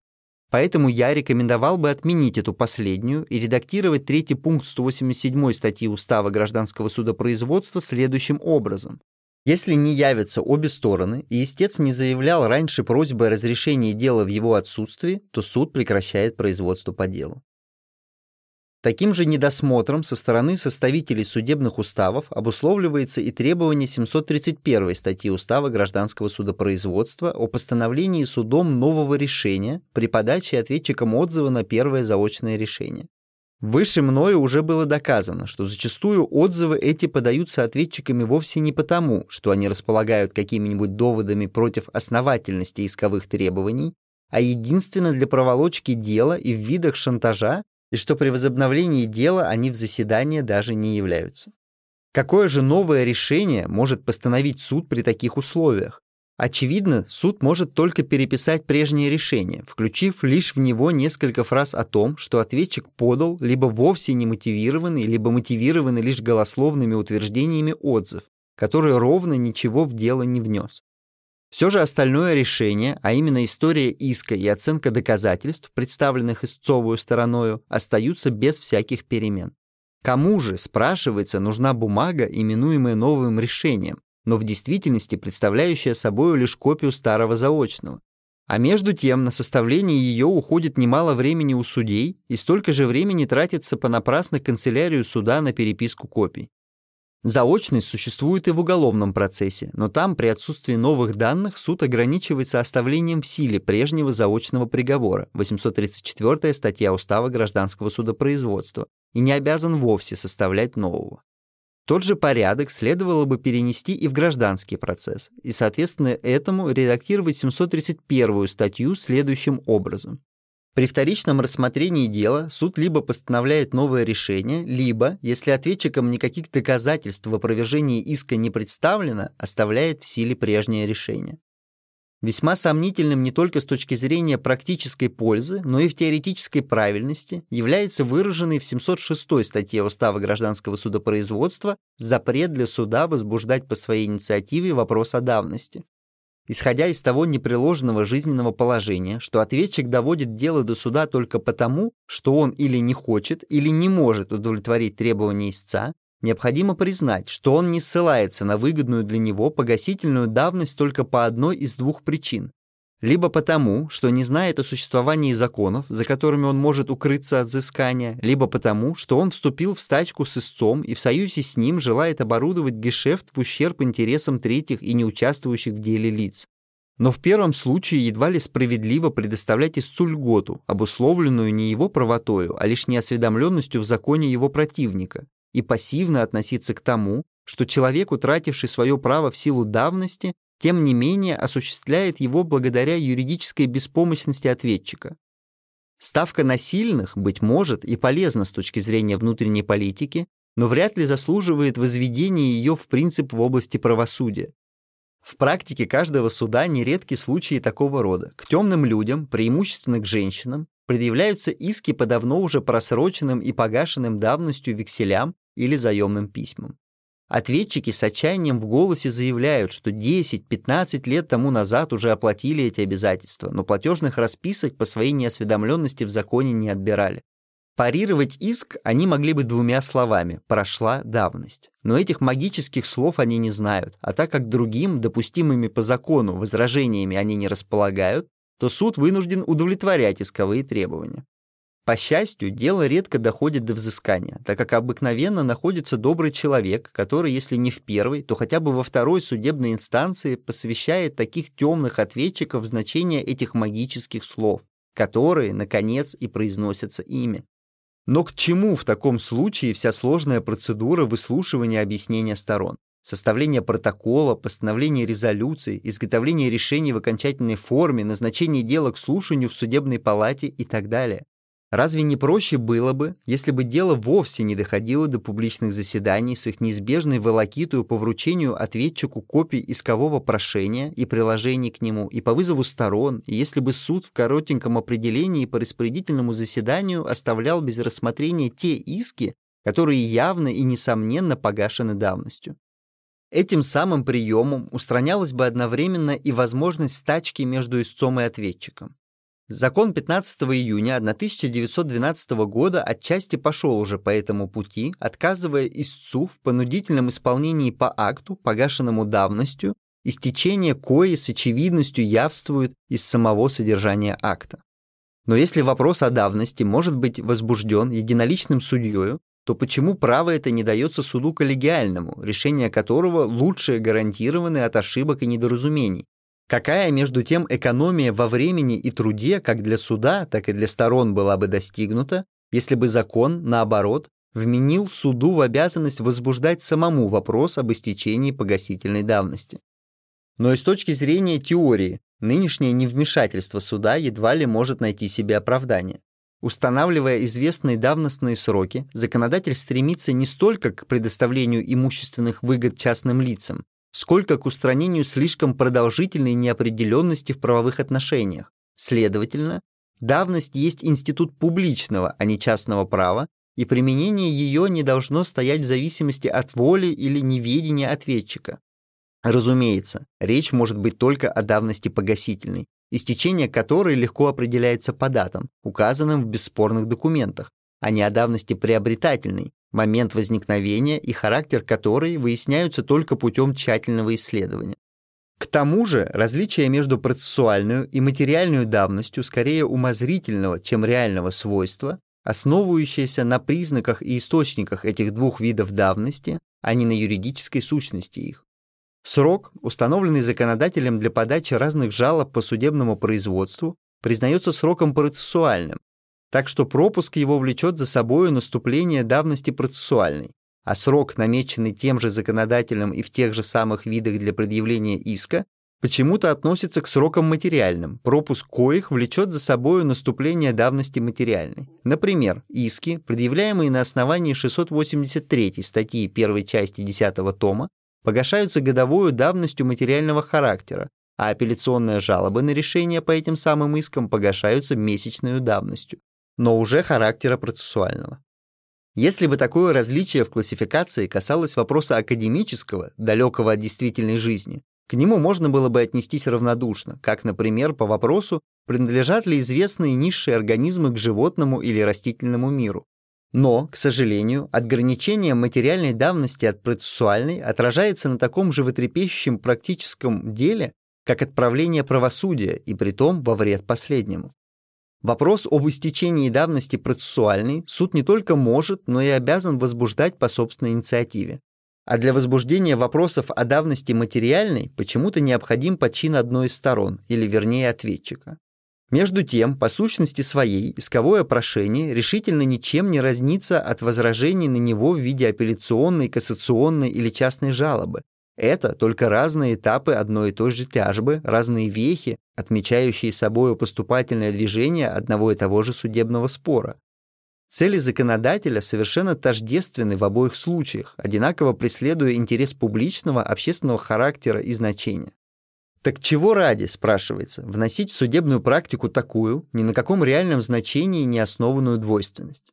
Поэтому я рекомендовал бы отменить эту последнюю и редактировать третий пункт 187 статьи Устава гражданского судопроизводства следующим образом. Если не явятся обе стороны, и истец не заявлял раньше просьбы о разрешении дела в его отсутствии, то суд прекращает производство по делу. Таким же недосмотром со стороны составителей судебных уставов обусловливается и требование 731 статьи Устава гражданского судопроизводства о постановлении судом нового решения при подаче ответчикам отзыва на первое заочное решение. Выше мною уже было доказано, что зачастую отзывы эти подаются ответчиками вовсе не потому, что они располагают какими-нибудь доводами против основательности исковых требований, а единственно для проволочки дела и в видах шантажа, и что при возобновлении дела они в заседание даже не являются. Какое же новое решение может постановить суд при таких условиях? Очевидно, суд может только переписать прежнее решение, включив лишь в него несколько фраз о том, что ответчик подал либо вовсе не мотивированный, либо мотивированный лишь голословными утверждениями отзыв, который ровно ничего в дело не внес. Все же остальное решение, а именно история иска и оценка доказательств, представленных истцовую стороною, остаются без всяких перемен. Кому же, спрашивается, нужна бумага, именуемая новым решением, но в действительности представляющая собой лишь копию старого заочного. А между тем на составление ее уходит немало времени у судей и столько же времени тратится понапрасну канцелярию суда на переписку копий. Заочность существует и в уголовном процессе, но там при отсутствии новых данных суд ограничивается оставлением в силе прежнего заочного приговора, 834 статья Устава гражданского судопроизводства, и не обязан вовсе составлять нового. Тот же порядок следовало бы перенести и в гражданский процесс, и, соответственно, этому редактировать 731 статью следующим образом. При вторичном рассмотрении дела суд либо постановляет новое решение, либо, если ответчикам никаких доказательств в опровержении иска не представлено, оставляет в силе прежнее решение весьма сомнительным не только с точки зрения практической пользы, но и в теоретической правильности, является выраженный в 706 статье Устава гражданского судопроизводства запрет для суда возбуждать по своей инициативе вопрос о давности. Исходя из того непреложного жизненного положения, что ответчик доводит дело до суда только потому, что он или не хочет, или не может удовлетворить требования истца, Необходимо признать, что он не ссылается на выгодную для него погасительную давность только по одной из двух причин. Либо потому, что не знает о существовании законов, за которыми он может укрыться от взыскания, либо потому, что он вступил в стачку с истцом и в союзе с ним желает оборудовать гешефт в ущерб интересам третьих и не участвующих в деле лиц. Но в первом случае едва ли справедливо предоставлять истцу льготу, обусловленную не его правотою, а лишь неосведомленностью в законе его противника, и пассивно относиться к тому, что человек, утративший свое право в силу давности, тем не менее осуществляет его благодаря юридической беспомощности ответчика. Ставка на сильных, быть может, и полезна с точки зрения внутренней политики, но вряд ли заслуживает возведения ее в принцип в области правосудия. В практике каждого суда нередки случаи такого рода. К темным людям, преимущественно к женщинам, предъявляются иски по давно уже просроченным и погашенным давностью векселям или заемным письмам. Ответчики с отчаянием в голосе заявляют, что 10-15 лет тому назад уже оплатили эти обязательства, но платежных расписок по своей неосведомленности в законе не отбирали. Парировать иск они могли бы двумя словами «прошла давность». Но этих магических слов они не знают, а так как другим, допустимыми по закону, возражениями они не располагают, то суд вынужден удовлетворять исковые требования. По счастью, дело редко доходит до взыскания, так как обыкновенно находится добрый человек, который, если не в первой, то хотя бы во второй судебной инстанции посвящает таких темных ответчиков значение этих магических слов, которые, наконец, и произносятся ими. Но к чему в таком случае вся сложная процедура выслушивания объяснения сторон? Составление протокола, постановление резолюции, изготовление решений в окончательной форме, назначение дела к слушанию в судебной палате и так далее. Разве не проще было бы, если бы дело вовсе не доходило до публичных заседаний с их неизбежной волокитою по вручению ответчику копий искового прошения и приложений к нему, и по вызову сторон, и если бы суд в коротеньком определении по распорядительному заседанию оставлял без рассмотрения те иски, которые явно и несомненно погашены давностью. Этим самым приемом устранялась бы одновременно и возможность стачки между истцом и ответчиком. Закон 15 июня 1912 года отчасти пошел уже по этому пути, отказывая истцу в понудительном исполнении по акту, погашенному давностью, истечение кое с очевидностью явствует из самого содержания акта. Но если вопрос о давности может быть возбужден единоличным судьей, то почему право это не дается суду коллегиальному, решение которого лучше гарантированы от ошибок и недоразумений, Какая, между тем, экономия во времени и труде как для суда, так и для сторон была бы достигнута, если бы закон, наоборот, вменил суду в обязанность возбуждать самому вопрос об истечении погасительной давности. Но и с точки зрения теории, нынешнее невмешательство суда едва ли может найти себе оправдание. Устанавливая известные давностные сроки, законодатель стремится не столько к предоставлению имущественных выгод частным лицам, сколько к устранению слишком продолжительной неопределенности в правовых отношениях. Следовательно, давность есть институт публичного, а не частного права, и применение ее не должно стоять в зависимости от воли или неведения ответчика. Разумеется, речь может быть только о давности погасительной, истечение которой легко определяется по датам, указанным в бесспорных документах, а не о давности приобретательной, момент возникновения и характер которой выясняются только путем тщательного исследования. К тому же различие между процессуальную и материальную давностью скорее умозрительного, чем реального свойства, основывающееся на признаках и источниках этих двух видов давности, а не на юридической сущности их. Срок, установленный законодателем для подачи разных жалоб по судебному производству, признается сроком процессуальным, так что пропуск его влечет за собою наступление давности процессуальной, а срок, намеченный тем же законодателем и в тех же самых видах для предъявления иска, почему-то относится к срокам материальным, пропуск коих влечет за собою наступление давности материальной. Например, иски, предъявляемые на основании 683 статьи 1 части 10 тома, погашаются годовую давностью материального характера, а апелляционные жалобы на решение по этим самым искам погашаются месячной давностью но уже характера процессуального. Если бы такое различие в классификации касалось вопроса академического, далекого от действительной жизни, к нему можно было бы отнестись равнодушно, как, например, по вопросу, принадлежат ли известные низшие организмы к животному или растительному миру. Но, к сожалению, отграничение материальной давности от процессуальной отражается на таком животрепещущем практическом деле, как отправление правосудия, и притом во вред последнему. Вопрос об истечении давности процессуальной суд не только может, но и обязан возбуждать по собственной инициативе. А для возбуждения вопросов о давности материальной почему-то необходим подчин одной из сторон, или вернее ответчика. Между тем, по сущности своей, исковое прошение решительно ничем не разнится от возражений на него в виде апелляционной, кассационной или частной жалобы, это только разные этапы одной и той же тяжбы, разные вехи, отмечающие собой поступательное движение одного и того же судебного спора. Цели законодателя совершенно тождественны в обоих случаях, одинаково преследуя интерес публичного, общественного характера и значения. Так чего ради, спрашивается, вносить в судебную практику такую, ни на каком реальном значении не основанную двойственность?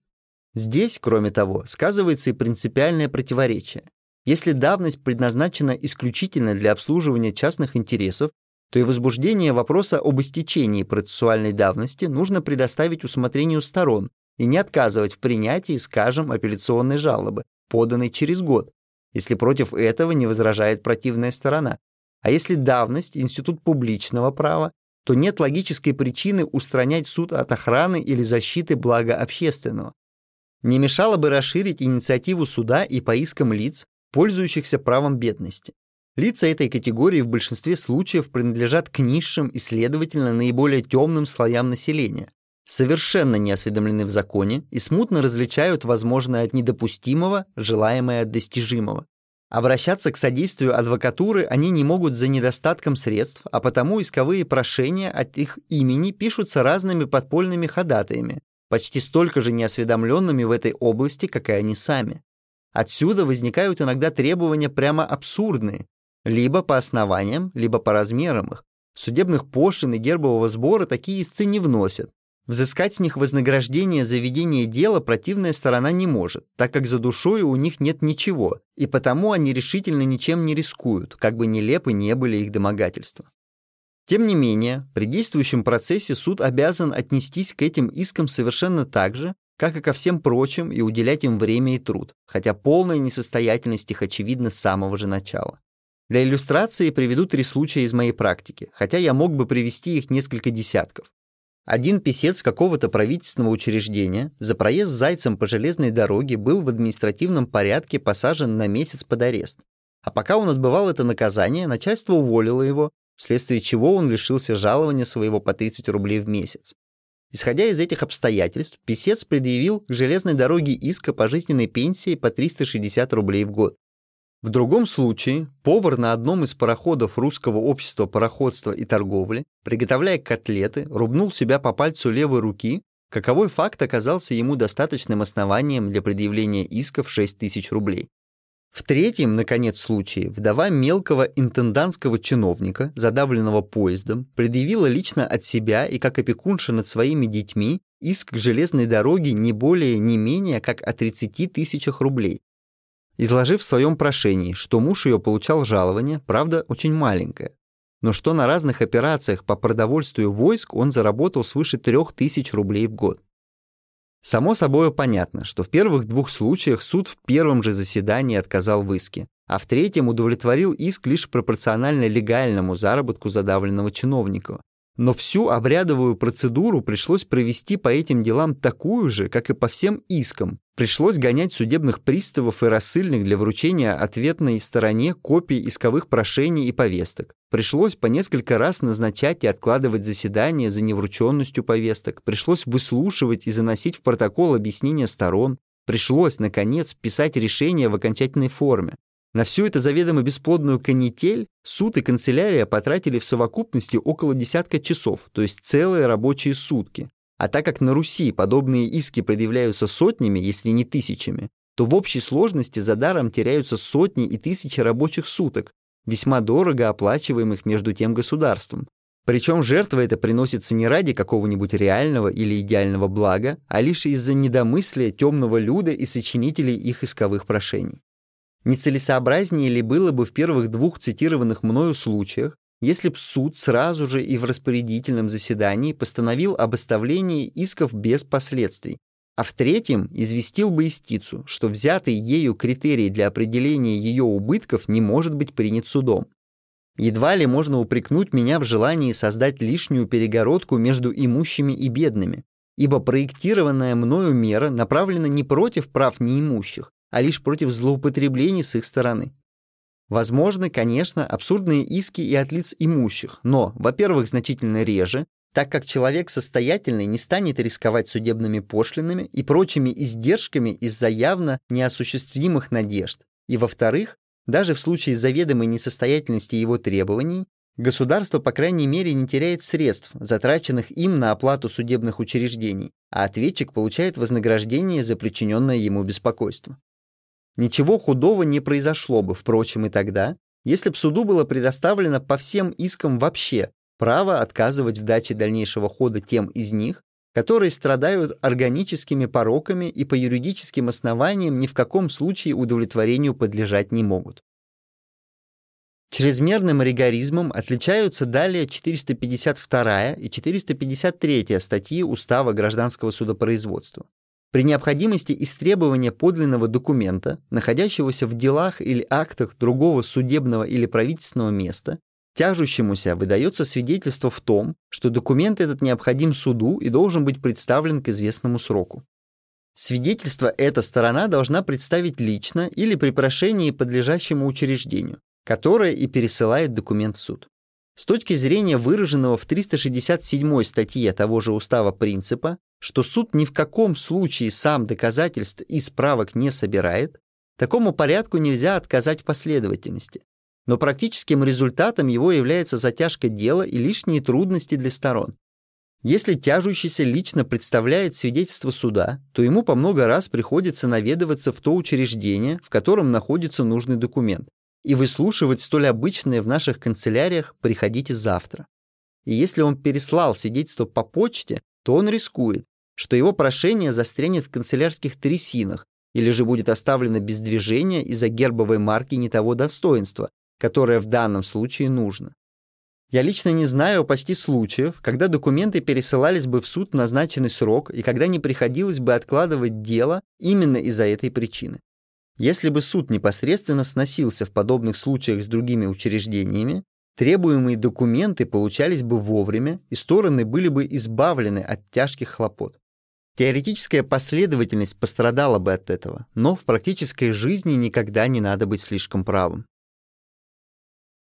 Здесь, кроме того, сказывается и принципиальное противоречие. Если давность предназначена исключительно для обслуживания частных интересов, то и возбуждение вопроса об истечении процессуальной давности нужно предоставить усмотрению сторон и не отказывать в принятии, скажем, апелляционной жалобы, поданной через год, если против этого не возражает противная сторона. А если давность – институт публичного права, то нет логической причины устранять суд от охраны или защиты блага общественного. Не мешало бы расширить инициативу суда и по искам лиц, пользующихся правом бедности. Лица этой категории в большинстве случаев принадлежат к низшим и, следовательно, наиболее темным слоям населения, совершенно не осведомлены в законе и смутно различают возможное от недопустимого, желаемое от достижимого. Обращаться к содействию адвокатуры они не могут за недостатком средств, а потому исковые прошения от их имени пишутся разными подпольными ходатаями, почти столько же неосведомленными в этой области, как и они сами. Отсюда возникают иногда требования прямо абсурдные, либо по основаниям, либо по размерам их. Судебных пошлин и гербового сбора такие истцы не вносят. Взыскать с них вознаграждение за ведение дела противная сторона не может, так как за душой у них нет ничего, и потому они решительно ничем не рискуют, как бы нелепы не были их домогательства. Тем не менее, при действующем процессе суд обязан отнестись к этим искам совершенно так же, как и ко всем прочим, и уделять им время и труд, хотя полная несостоятельность их очевидна с самого же начала. Для иллюстрации приведу три случая из моей практики, хотя я мог бы привести их несколько десятков. Один писец какого-то правительственного учреждения за проезд зайцем по железной дороге был в административном порядке посажен на месяц под арест. А пока он отбывал это наказание, начальство уволило его, вследствие чего он лишился жалования своего по 30 рублей в месяц. Исходя из этих обстоятельств, писец предъявил к железной дороге иск о пожизненной пенсии по 360 рублей в год. В другом случае повар на одном из пароходов Русского общества пароходства и торговли, приготовляя котлеты, рубнул себя по пальцу левой руки, каковой факт оказался ему достаточным основанием для предъявления иска в 6 тысяч рублей. В третьем, наконец, случае вдова мелкого интендантского чиновника, задавленного поездом, предъявила лично от себя и как опекунша над своими детьми иск к железной дороге не более, не менее, как о 30 тысячах рублей. Изложив в своем прошении, что муж ее получал жалование, правда, очень маленькое, но что на разных операциях по продовольствию войск он заработал свыше 3000 рублей в год. Само собой понятно, что в первых двух случаях суд в первом же заседании отказал в иске, а в третьем удовлетворил иск лишь пропорционально легальному заработку задавленного чиновника. Но всю обрядовую процедуру пришлось провести по этим делам такую же, как и по всем искам, Пришлось гонять судебных приставов и рассыльных для вручения ответной стороне копий исковых прошений и повесток. Пришлось по несколько раз назначать и откладывать заседания за неврученностью повесток. Пришлось выслушивать и заносить в протокол объяснения сторон. Пришлось, наконец, писать решение в окончательной форме. На всю эту заведомо бесплодную канитель суд и канцелярия потратили в совокупности около десятка часов, то есть целые рабочие сутки. А так как на Руси подобные иски предъявляются сотнями, если не тысячами, то в общей сложности за даром теряются сотни и тысячи рабочих суток, весьма дорого оплачиваемых между тем государством. Причем жертва это приносится не ради какого-нибудь реального или идеального блага, а лишь из-за недомыслия темного люда и сочинителей их исковых прошений. Нецелесообразнее ли было бы в первых двух цитированных мною случаях если б суд сразу же и в распорядительном заседании постановил об оставлении исков без последствий, а в третьем известил бы истицу, что взятый ею критерий для определения ее убытков не может быть принят судом. Едва ли можно упрекнуть меня в желании создать лишнюю перегородку между имущими и бедными, ибо проектированная мною мера направлена не против прав неимущих, а лишь против злоупотреблений с их стороны. Возможны, конечно, абсурдные иски и от лиц имущих, но, во-первых, значительно реже, так как человек состоятельный не станет рисковать судебными пошлинами и прочими издержками из-за явно неосуществимых надежд. И, во-вторых, даже в случае заведомой несостоятельности его требований, государство, по крайней мере, не теряет средств, затраченных им на оплату судебных учреждений, а ответчик получает вознаграждение за причиненное ему беспокойство. Ничего худого не произошло бы, впрочем, и тогда, если б суду было предоставлено по всем искам вообще право отказывать в даче дальнейшего хода тем из них, которые страдают органическими пороками и по юридическим основаниям ни в каком случае удовлетворению подлежать не могут. Чрезмерным ригоризмом отличаются далее 452 и 453 статьи Устава гражданского судопроизводства. При необходимости истребования подлинного документа, находящегося в делах или актах другого судебного или правительственного места, тяжущемуся выдается свидетельство в том, что документ этот необходим суду и должен быть представлен к известному сроку. Свидетельство эта сторона должна представить лично или при прошении подлежащему учреждению, которое и пересылает документ в суд. С точки зрения выраженного в 367 статье того же устава принципа, что суд ни в каком случае сам доказательств и справок не собирает, такому порядку нельзя отказать последовательности. Но практическим результатом его является затяжка дела и лишние трудности для сторон. Если тяжущийся лично представляет свидетельство суда, то ему по много раз приходится наведываться в то учреждение, в котором находится нужный документ, и выслушивать столь обычное в наших канцеляриях «приходите завтра». И если он переслал свидетельство по почте, то он рискует, что его прошение застрянет в канцелярских трясинах или же будет оставлено без движения из-за гербовой марки не того достоинства, которое в данном случае нужно. Я лично не знаю почти случаев, когда документы пересылались бы в суд в назначенный срок и когда не приходилось бы откладывать дело именно из-за этой причины. Если бы суд непосредственно сносился в подобных случаях с другими учреждениями, требуемые документы получались бы вовремя, и стороны были бы избавлены от тяжких хлопот. Теоретическая последовательность пострадала бы от этого, но в практической жизни никогда не надо быть слишком правым.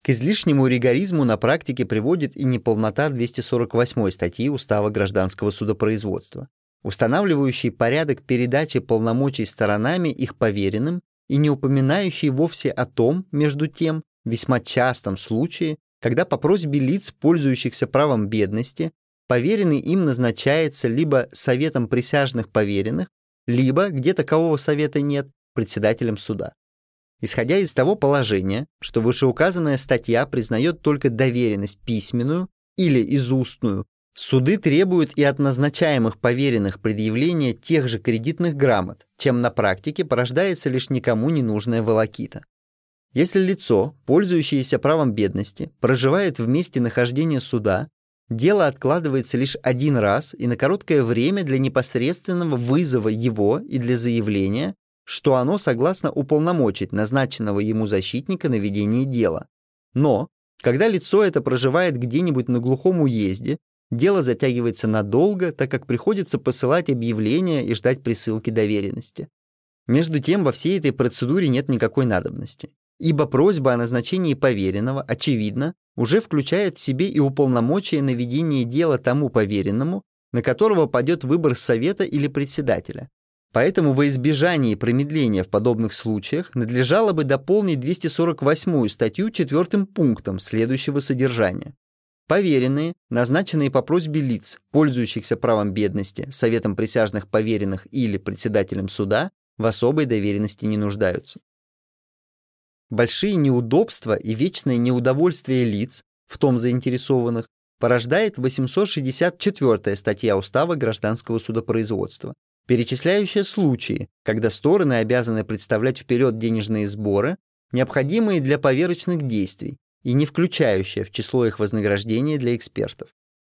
К излишнему ригоризму на практике приводит и неполнота 248 статьи Устава гражданского судопроизводства, устанавливающей порядок передачи полномочий сторонами их поверенным и не упоминающий вовсе о том, между тем, весьма частом случае, когда по просьбе лиц, пользующихся правом бедности, поверенный им назначается либо советом присяжных поверенных, либо, где такового совета нет, председателем суда. Исходя из того положения, что вышеуказанная статья признает только доверенность письменную или изустную, суды требуют и от назначаемых поверенных предъявления тех же кредитных грамот, чем на практике порождается лишь никому не нужная волокита. Если лицо, пользующееся правом бедности, проживает в месте нахождения суда, дело откладывается лишь один раз и на короткое время для непосредственного вызова его и для заявления, что оно согласно уполномочить назначенного ему защитника на ведение дела. Но, когда лицо это проживает где-нибудь на глухом уезде, дело затягивается надолго, так как приходится посылать объявления и ждать присылки доверенности. Между тем, во всей этой процедуре нет никакой надобности, ибо просьба о назначении поверенного, очевидно, уже включает в себе и уполномочие на ведение дела тому поверенному, на которого падет выбор совета или председателя, Поэтому во избежание промедления в подобных случаях надлежало бы дополнить 248 статью четвертым пунктом следующего содержания. Поверенные, назначенные по просьбе лиц, пользующихся правом бедности, советом присяжных поверенных или председателем суда, в особой доверенности не нуждаются. Большие неудобства и вечное неудовольствие лиц, в том заинтересованных, порождает 864 статья Устава гражданского судопроизводства, перечисляющая случаи, когда стороны обязаны представлять вперед денежные сборы, необходимые для поверочных действий, и не включающая в число их вознаграждения для экспертов.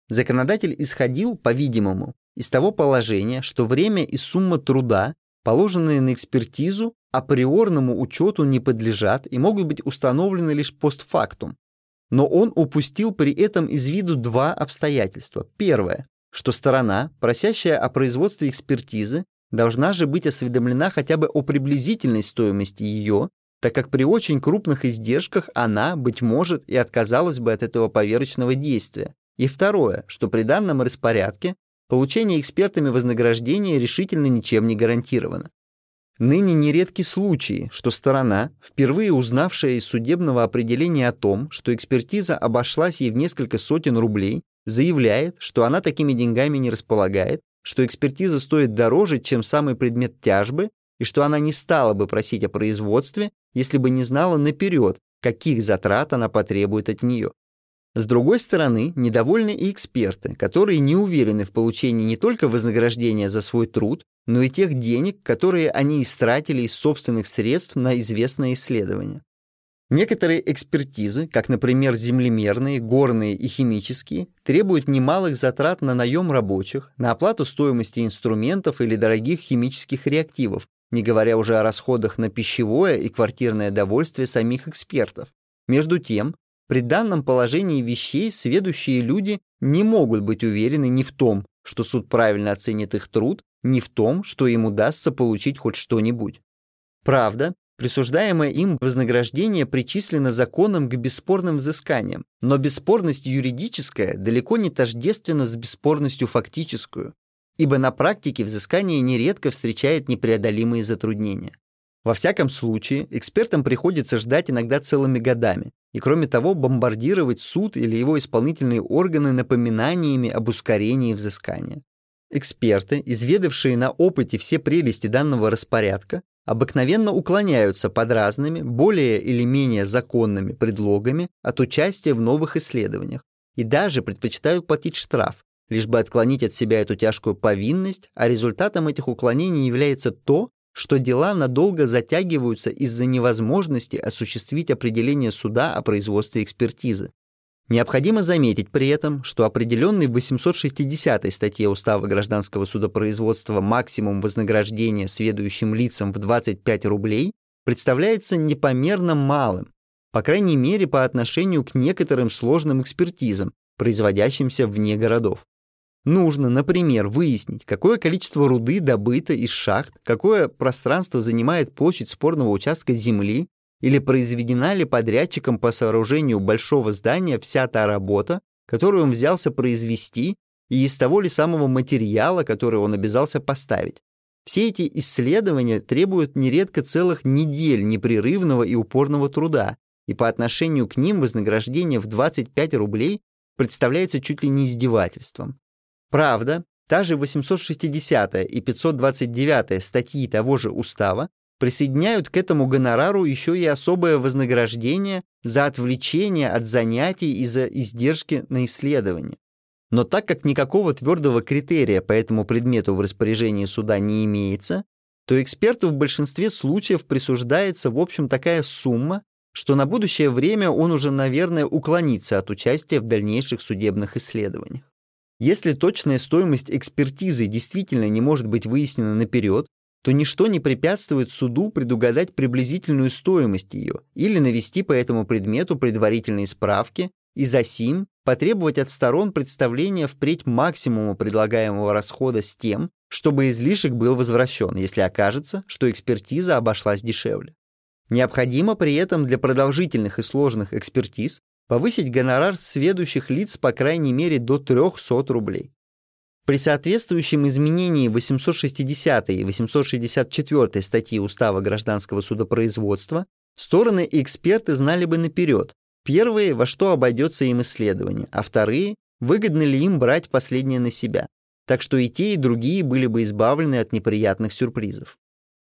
Законодатель исходил, по-видимому, из того положения, что время и сумма труда, положенные на экспертизу, априорному учету не подлежат и могут быть установлены лишь постфактум. Но он упустил при этом из виду два обстоятельства. Первое что сторона, просящая о производстве экспертизы, должна же быть осведомлена хотя бы о приблизительной стоимости ее, так как при очень крупных издержках она, быть может, и отказалась бы от этого поверочного действия. И второе, что при данном распорядке получение экспертами вознаграждения решительно ничем не гарантировано. Ныне нередки случаи, что сторона, впервые узнавшая из судебного определения о том, что экспертиза обошлась ей в несколько сотен рублей, заявляет, что она такими деньгами не располагает, что экспертиза стоит дороже, чем самый предмет тяжбы, и что она не стала бы просить о производстве, если бы не знала наперед, каких затрат она потребует от нее. С другой стороны, недовольны и эксперты, которые не уверены в получении не только вознаграждения за свой труд, но и тех денег, которые они истратили из собственных средств на известное исследование. Некоторые экспертизы, как, например, землемерные, горные и химические, требуют немалых затрат на наем рабочих, на оплату стоимости инструментов или дорогих химических реактивов, не говоря уже о расходах на пищевое и квартирное довольствие самих экспертов. Между тем, при данном положении вещей сведущие люди не могут быть уверены ни в том, что суд правильно оценит их труд, ни в том, что им удастся получить хоть что-нибудь. Правда, Присуждаемое им вознаграждение причислено законом к бесспорным взысканиям, но бесспорность юридическая далеко не тождественна с бесспорностью фактическую, ибо на практике взыскание нередко встречает непреодолимые затруднения. Во всяком случае, экспертам приходится ждать иногда целыми годами, и кроме того бомбардировать суд или его исполнительные органы напоминаниями об ускорении взыскания. Эксперты, изведавшие на опыте все прелести данного распорядка, обыкновенно уклоняются под разными, более или менее законными предлогами от участия в новых исследованиях и даже предпочитают платить штраф, лишь бы отклонить от себя эту тяжкую повинность, а результатом этих уклонений является то, что дела надолго затягиваются из-за невозможности осуществить определение суда о производстве экспертизы. Необходимо заметить при этом, что определенный в 860 статье Устава гражданского судопроизводства максимум вознаграждения следующим лицам в 25 рублей представляется непомерно малым, по крайней мере по отношению к некоторым сложным экспертизам, производящимся вне городов. Нужно, например, выяснить, какое количество руды добыто из шахт, какое пространство занимает площадь спорного участка земли, или произведена ли подрядчиком по сооружению большого здания вся та работа, которую он взялся произвести, и из того ли самого материала, который он обязался поставить. Все эти исследования требуют нередко целых недель непрерывного и упорного труда, и по отношению к ним вознаграждение в 25 рублей представляется чуть ли не издевательством. Правда, та же 860 и 529 статьи того же устава присоединяют к этому гонорару еще и особое вознаграждение за отвлечение от занятий и за издержки на исследование. Но так как никакого твердого критерия по этому предмету в распоряжении суда не имеется, то эксперту в большинстве случаев присуждается в общем такая сумма, что на будущее время он уже, наверное, уклонится от участия в дальнейших судебных исследованиях. Если точная стоимость экспертизы действительно не может быть выяснена наперед, то ничто не препятствует суду предугадать приблизительную стоимость ее или навести по этому предмету предварительные справки и за сим потребовать от сторон представления впредь максимума предлагаемого расхода с тем, чтобы излишек был возвращен, если окажется, что экспертиза обошлась дешевле. Необходимо при этом для продолжительных и сложных экспертиз повысить гонорар сведущих лиц по крайней мере до 300 рублей. При соответствующем изменении 860 и 864 статьи Устава гражданского судопроизводства стороны и эксперты знали бы наперед, первые, во что обойдется им исследование, а вторые, выгодно ли им брать последнее на себя. Так что и те, и другие были бы избавлены от неприятных сюрпризов.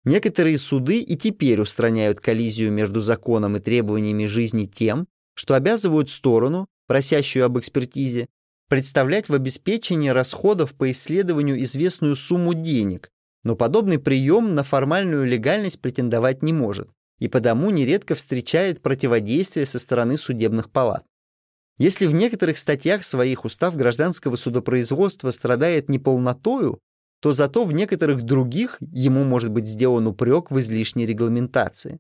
Некоторые суды и теперь устраняют коллизию между законом и требованиями жизни тем, что обязывают сторону, просящую об экспертизе, представлять в обеспечении расходов по исследованию известную сумму денег, но подобный прием на формальную легальность претендовать не может и потому нередко встречает противодействие со стороны судебных палат. Если в некоторых статьях своих устав гражданского судопроизводства страдает неполнотою, то зато в некоторых других ему может быть сделан упрек в излишней регламентации.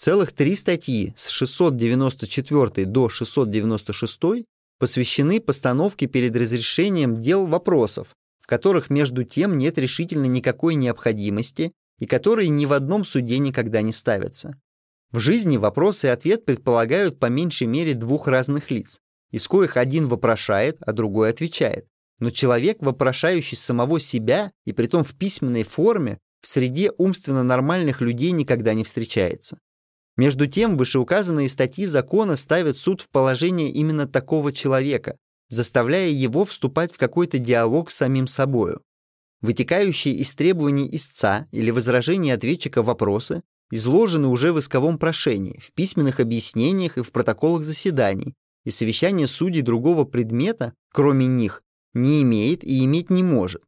Целых три статьи с 694 до 696 посвящены постановке перед разрешением дел вопросов, в которых между тем нет решительно никакой необходимости и которые ни в одном суде никогда не ставятся. В жизни вопрос и ответ предполагают по меньшей мере двух разных лиц, из коих один вопрошает, а другой отвечает. Но человек, вопрошающий самого себя, и притом в письменной форме, в среде умственно нормальных людей никогда не встречается. Между тем, вышеуказанные статьи закона ставят суд в положение именно такого человека, заставляя его вступать в какой-то диалог с самим собою. Вытекающие из требований истца или возражений ответчика вопросы изложены уже в исковом прошении, в письменных объяснениях и в протоколах заседаний, и совещание судей другого предмета, кроме них, не имеет и иметь не может.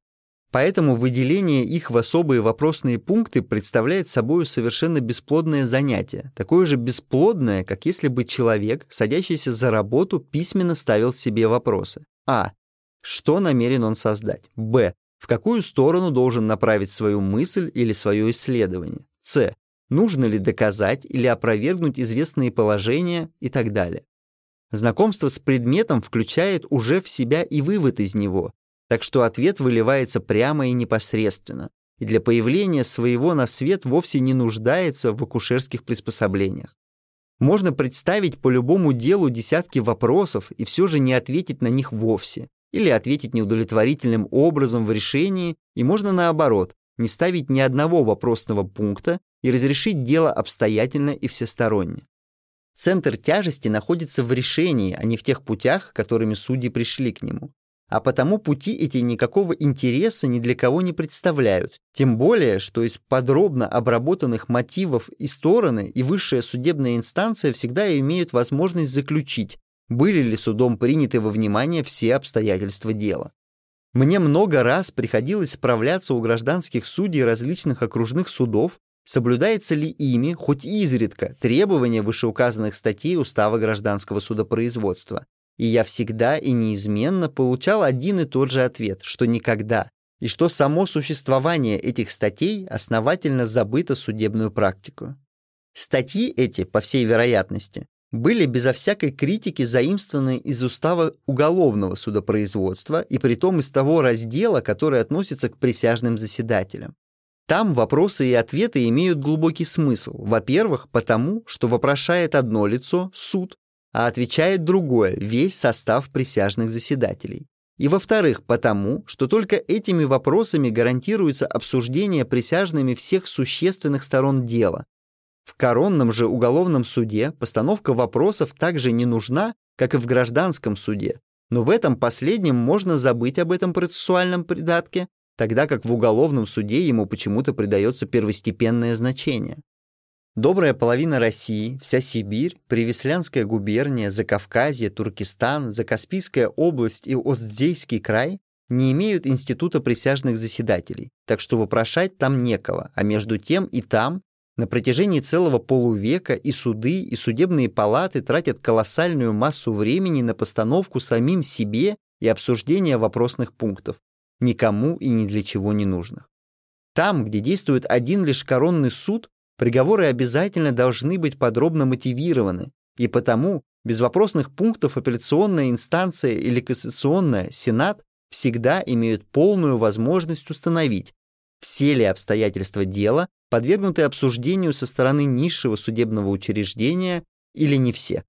Поэтому выделение их в особые вопросные пункты представляет собой совершенно бесплодное занятие, такое же бесплодное, как если бы человек, садящийся за работу, письменно ставил себе вопросы. А. Что намерен он создать? Б. В какую сторону должен направить свою мысль или свое исследование? С. Нужно ли доказать или опровергнуть известные положения и так далее. Знакомство с предметом включает уже в себя и вывод из него, так что ответ выливается прямо и непосредственно, и для появления своего на свет вовсе не нуждается в акушерских приспособлениях. Можно представить по любому делу десятки вопросов и все же не ответить на них вовсе, или ответить неудовлетворительным образом в решении, и можно наоборот, не ставить ни одного вопросного пункта и разрешить дело обстоятельно и всесторонне. Центр тяжести находится в решении, а не в тех путях, которыми судьи пришли к нему а потому пути эти никакого интереса ни для кого не представляют. Тем более, что из подробно обработанных мотивов и стороны и высшая судебная инстанция всегда имеют возможность заключить, были ли судом приняты во внимание все обстоятельства дела. Мне много раз приходилось справляться у гражданских судей различных окружных судов, соблюдается ли ими, хоть изредка, требования вышеуказанных статей Устава гражданского судопроизводства, и я всегда и неизменно получал один и тот же ответ, что никогда, и что само существование этих статей основательно забыто судебную практику. Статьи эти, по всей вероятности, были безо всякой критики заимствованы из устава уголовного судопроизводства и притом из того раздела, который относится к присяжным заседателям. Там вопросы и ответы имеют глубокий смысл. Во-первых, потому, что вопрошает одно лицо, суд, а отвечает другое, весь состав присяжных заседателей. И во-вторых, потому, что только этими вопросами гарантируется обсуждение присяжными всех существенных сторон дела, в коронном же уголовном суде постановка вопросов также не нужна, как и в гражданском суде, но в этом последнем можно забыть об этом процессуальном придатке, тогда как в уголовном суде ему почему-то придается первостепенное значение. Добрая половина России, вся Сибирь, Привеслянская губерния, Закавказье, Туркестан, Закаспийская область и Остзейский край не имеют института присяжных заседателей, так что вопрошать там некого, а между тем и там на протяжении целого полувека и суды, и судебные палаты тратят колоссальную массу времени на постановку самим себе и обсуждение вопросных пунктов, никому и ни для чего не нужных. Там, где действует один лишь коронный суд, приговоры обязательно должны быть подробно мотивированы, и потому без вопросных пунктов апелляционная инстанция или кассационная Сенат всегда имеют полную возможность установить, все ли обстоятельства дела подвергнуты обсуждению со стороны низшего судебного учреждения или не все.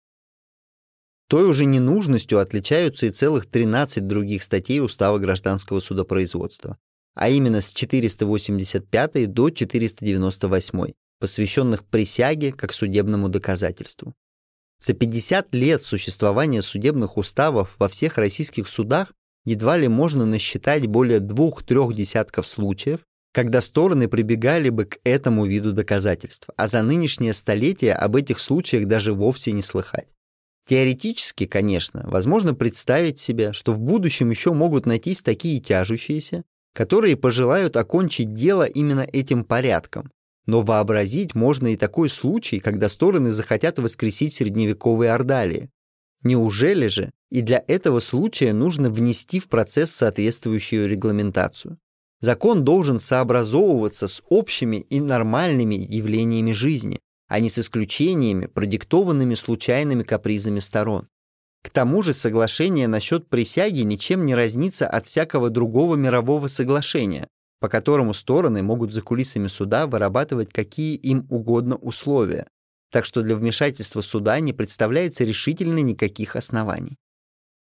Той уже ненужностью отличаются и целых 13 других статей Устава гражданского судопроизводства, а именно с 485 до 498, посвященных присяге как судебному доказательству. За 50 лет существования судебных уставов во всех российских судах едва ли можно насчитать более двух-трех десятков случаев, когда стороны прибегали бы к этому виду доказательств, а за нынешнее столетие об этих случаях даже вовсе не слыхать. Теоретически, конечно, возможно представить себе, что в будущем еще могут найтись такие тяжущиеся, которые пожелают окончить дело именно этим порядком. Но вообразить можно и такой случай, когда стороны захотят воскресить средневековые ордалии. Неужели же и для этого случая нужно внести в процесс соответствующую регламентацию? Закон должен сообразовываться с общими и нормальными явлениями жизни, а не с исключениями, продиктованными случайными капризами сторон. К тому же соглашение насчет присяги ничем не разнится от всякого другого мирового соглашения, по которому стороны могут за кулисами суда вырабатывать какие им угодно условия, так что для вмешательства суда не представляется решительно никаких оснований.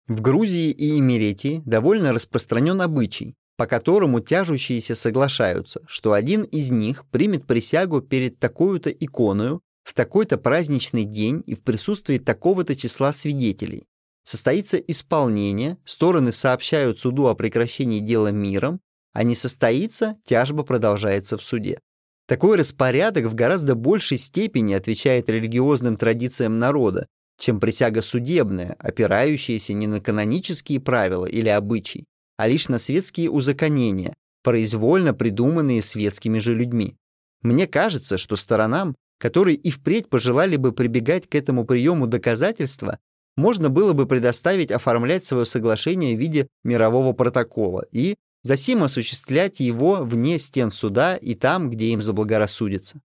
В Грузии и Эмиретии довольно распространен обычай, по которому тяжущиеся соглашаются, что один из них примет присягу перед такой-то иконою в такой-то праздничный день и в присутствии такого-то числа свидетелей. Состоится исполнение, стороны сообщают суду о прекращении дела миром, а не состоится, тяжба продолжается в суде. Такой распорядок в гораздо большей степени отвечает религиозным традициям народа, чем присяга судебная, опирающаяся не на канонические правила или обычаи, а лишь на светские узаконения, произвольно придуманные светскими же людьми. Мне кажется, что сторонам, которые и впредь пожелали бы прибегать к этому приему доказательства, можно было бы предоставить оформлять свое соглашение в виде мирового протокола и засим осуществлять его вне стен суда и там, где им заблагорассудится.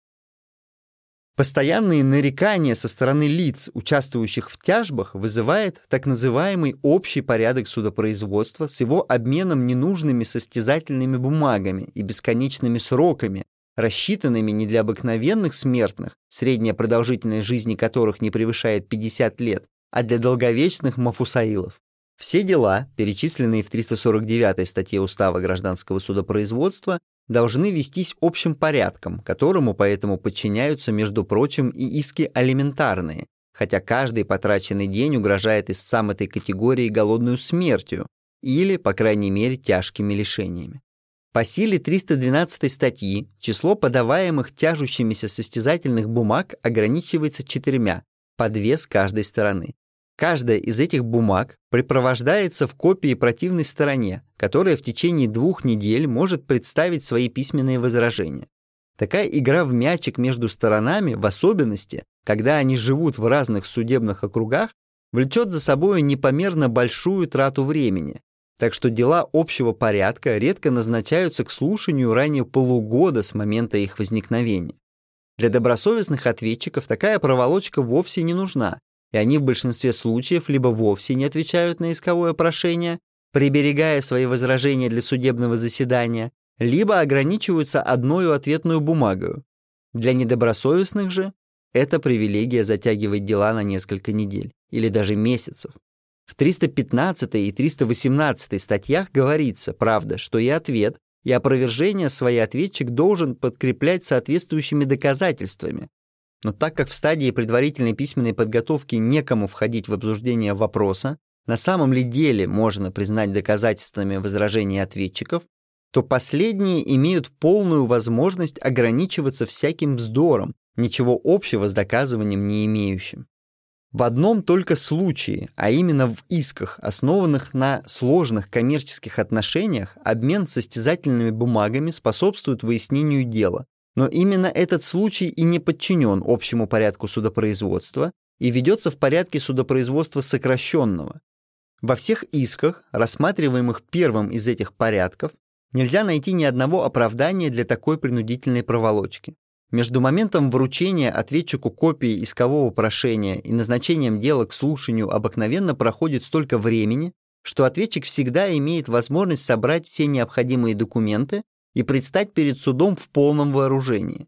Постоянные нарекания со стороны лиц, участвующих в тяжбах, вызывает так называемый общий порядок судопроизводства с его обменом ненужными состязательными бумагами и бесконечными сроками, рассчитанными не для обыкновенных смертных, средняя продолжительность жизни которых не превышает 50 лет, а для долговечных мафусаилов. Все дела, перечисленные в 349 статье Устава гражданского судопроизводства, должны вестись общим порядком, которому поэтому подчиняются, между прочим, и иски алиментарные, хотя каждый потраченный день угрожает истцам этой категории голодную смертью или, по крайней мере, тяжкими лишениями. По силе 312 статьи число подаваемых тяжущимися состязательных бумаг ограничивается четырьмя, по две с каждой стороны. Каждая из этих бумаг припровождается в копии противной стороне, которая в течение двух недель может представить свои письменные возражения. Такая игра в мячик между сторонами, в особенности, когда они живут в разных судебных округах, влечет за собой непомерно большую трату времени, так что дела общего порядка редко назначаются к слушанию ранее полугода с момента их возникновения. Для добросовестных ответчиков такая проволочка вовсе не нужна, и они в большинстве случаев либо вовсе не отвечают на исковое прошение, приберегая свои возражения для судебного заседания, либо ограничиваются одной ответную бумагой. Для недобросовестных же эта привилегия затягивает дела на несколько недель или даже месяцев. В 315 и 318 статьях говорится, правда, что и ответ, и опровержение свой ответчик должен подкреплять соответствующими доказательствами. Но так как в стадии предварительной письменной подготовки некому входить в обсуждение вопроса, на самом ли деле можно признать доказательствами возражений ответчиков, то последние имеют полную возможность ограничиваться всяким вздором, ничего общего с доказыванием не имеющим. В одном только случае, а именно в исках, основанных на сложных коммерческих отношениях, обмен состязательными бумагами способствует выяснению дела. Но именно этот случай и не подчинен общему порядку судопроизводства и ведется в порядке судопроизводства сокращенного. Во всех исках, рассматриваемых первым из этих порядков, нельзя найти ни одного оправдания для такой принудительной проволочки. Между моментом вручения ответчику копии искового прошения и назначением дела к слушанию обыкновенно проходит столько времени, что ответчик всегда имеет возможность собрать все необходимые документы и предстать перед судом в полном вооружении.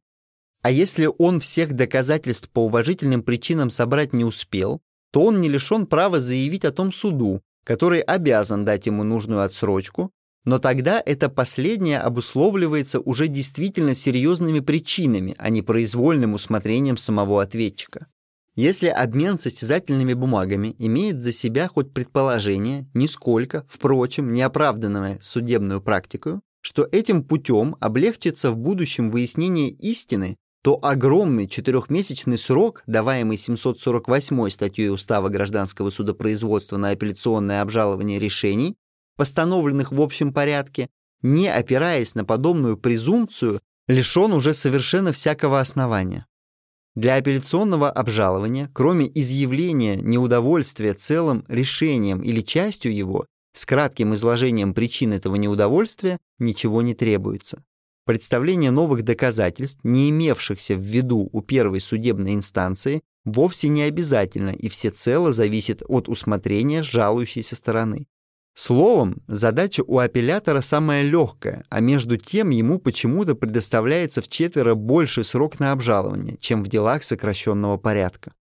А если он всех доказательств по уважительным причинам собрать не успел, то он не лишен права заявить о том суду, который обязан дать ему нужную отсрочку, но тогда это последнее обусловливается уже действительно серьезными причинами, а не произвольным усмотрением самого ответчика. Если обмен состязательными бумагами имеет за себя хоть предположение, нисколько, впрочем, неоправданное судебную практику, что этим путем облегчится в будущем выяснение истины, то огромный четырехмесячный срок, даваемый 748 статьей Устава гражданского судопроизводства на апелляционное обжалование решений, постановленных в общем порядке, не опираясь на подобную презумпцию, лишен уже совершенно всякого основания. Для апелляционного обжалования, кроме изъявления неудовольствия целым решением или частью его, с кратким изложением причин этого неудовольствия, ничего не требуется. Представление новых доказательств, не имевшихся в виду у первой судебной инстанции, вовсе не обязательно и всецело зависит от усмотрения жалующейся стороны. Словом, задача у апеллятора самая легкая, а между тем ему почему-то предоставляется в четверо больше срок на обжалование, чем в делах сокращенного порядка.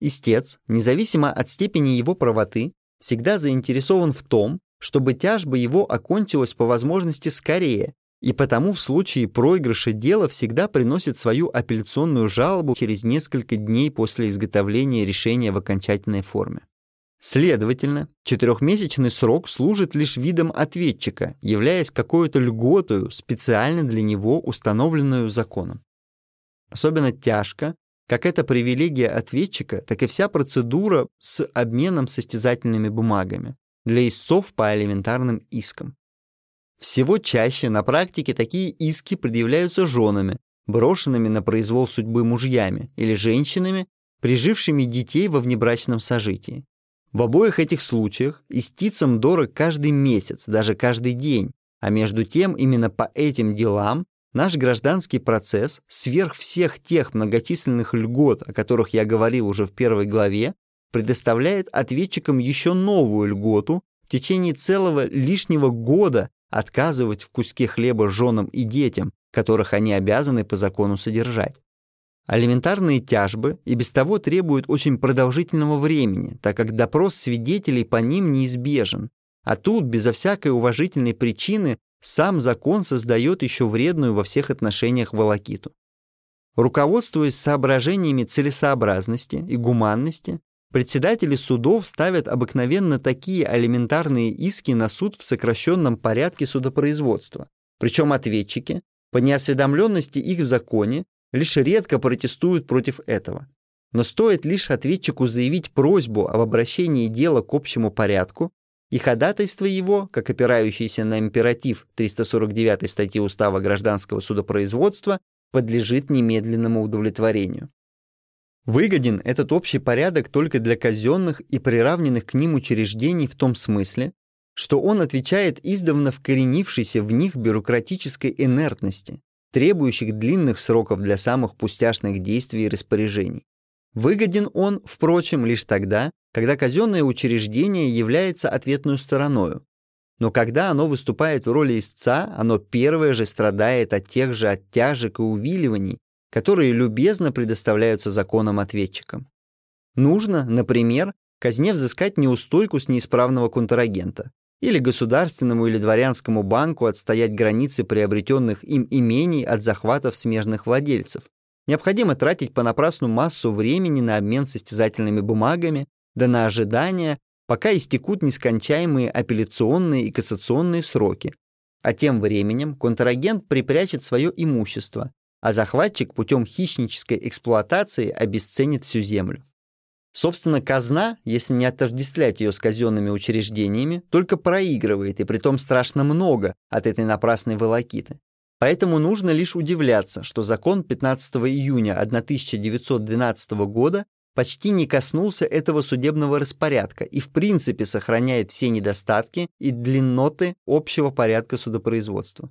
Истец, независимо от степени его правоты, всегда заинтересован в том, чтобы тяжба его окончилась по возможности скорее, и потому в случае проигрыша дела всегда приносит свою апелляционную жалобу через несколько дней после изготовления решения в окончательной форме. Следовательно, четырехмесячный срок служит лишь видом ответчика, являясь какой-то льготою, специально для него установленную законом. Особенно тяжко, как эта привилегия ответчика, так и вся процедура с обменом состязательными бумагами для истцов по элементарным искам. Всего чаще на практике такие иски предъявляются женами, брошенными на произвол судьбы мужьями или женщинами, прижившими детей во внебрачном сожитии. В обоих этих случаях истицам дорог каждый месяц, даже каждый день, а между тем именно по этим делам наш гражданский процесс, сверх всех тех многочисленных льгот, о которых я говорил уже в первой главе, предоставляет ответчикам еще новую льготу в течение целого лишнего года отказывать в куске хлеба женам и детям, которых они обязаны по закону содержать. Алиментарные тяжбы и без того требуют очень продолжительного времени, так как допрос свидетелей по ним неизбежен. А тут, безо всякой уважительной причины, сам закон создает еще вредную во всех отношениях волокиту. Руководствуясь соображениями целесообразности и гуманности, председатели судов ставят обыкновенно такие алиментарные иски на суд в сокращенном порядке судопроизводства. Причем ответчики, по неосведомленности их в законе, лишь редко протестуют против этого. Но стоит лишь ответчику заявить просьбу об обращении дела к общему порядку, и ходатайство его, как опирающееся на императив 349 статьи Устава гражданского судопроизводства, подлежит немедленному удовлетворению. Выгоден этот общий порядок только для казенных и приравненных к ним учреждений в том смысле, что он отвечает издавна вкоренившейся в них бюрократической инертности, требующих длинных сроков для самых пустяшных действий и распоряжений. Выгоден он, впрочем, лишь тогда, когда казенное учреждение является ответной стороною. Но когда оно выступает в роли истца, оно первое же страдает от тех же оттяжек и увиливаний, которые любезно предоставляются законом ответчикам. Нужно, например, казне взыскать неустойку с неисправного контрагента, или государственному или дворянскому банку отстоять границы приобретенных им имений от захватов смежных владельцев. Необходимо тратить понапрасну массу времени на обмен состязательными бумагами, да на ожидание, пока истекут нескончаемые апелляционные и кассационные сроки. А тем временем контрагент припрячет свое имущество, а захватчик путем хищнической эксплуатации обесценит всю землю. Собственно, казна, если не отождествлять ее с казенными учреждениями, только проигрывает, и притом страшно много от этой напрасной волокиты. Поэтому нужно лишь удивляться, что закон 15 июня 1912 года почти не коснулся этого судебного распорядка и в принципе сохраняет все недостатки и длинноты общего порядка судопроизводства.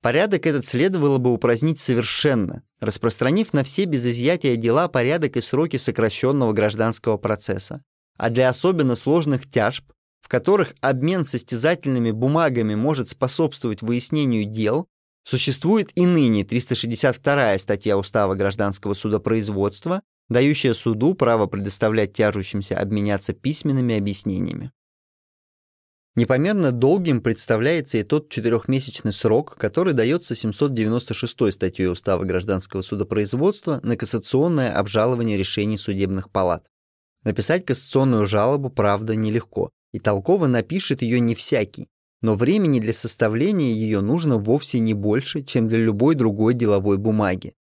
Порядок этот следовало бы упразднить совершенно, распространив на все без изъятия дела порядок и сроки сокращенного гражданского процесса. А для особенно сложных тяжб, в которых обмен состязательными бумагами может способствовать выяснению дел, существует и ныне 362 статья Устава гражданского судопроизводства, дающая суду право предоставлять тяжущимся обменяться письменными объяснениями. Непомерно долгим представляется и тот четырехмесячный срок, который дается 796 статьей Устава гражданского судопроизводства на кассационное обжалование решений судебных палат. Написать кассационную жалобу, правда, нелегко, и толково напишет ее не всякий, но времени для составления ее нужно вовсе не больше, чем для любой другой деловой бумаги.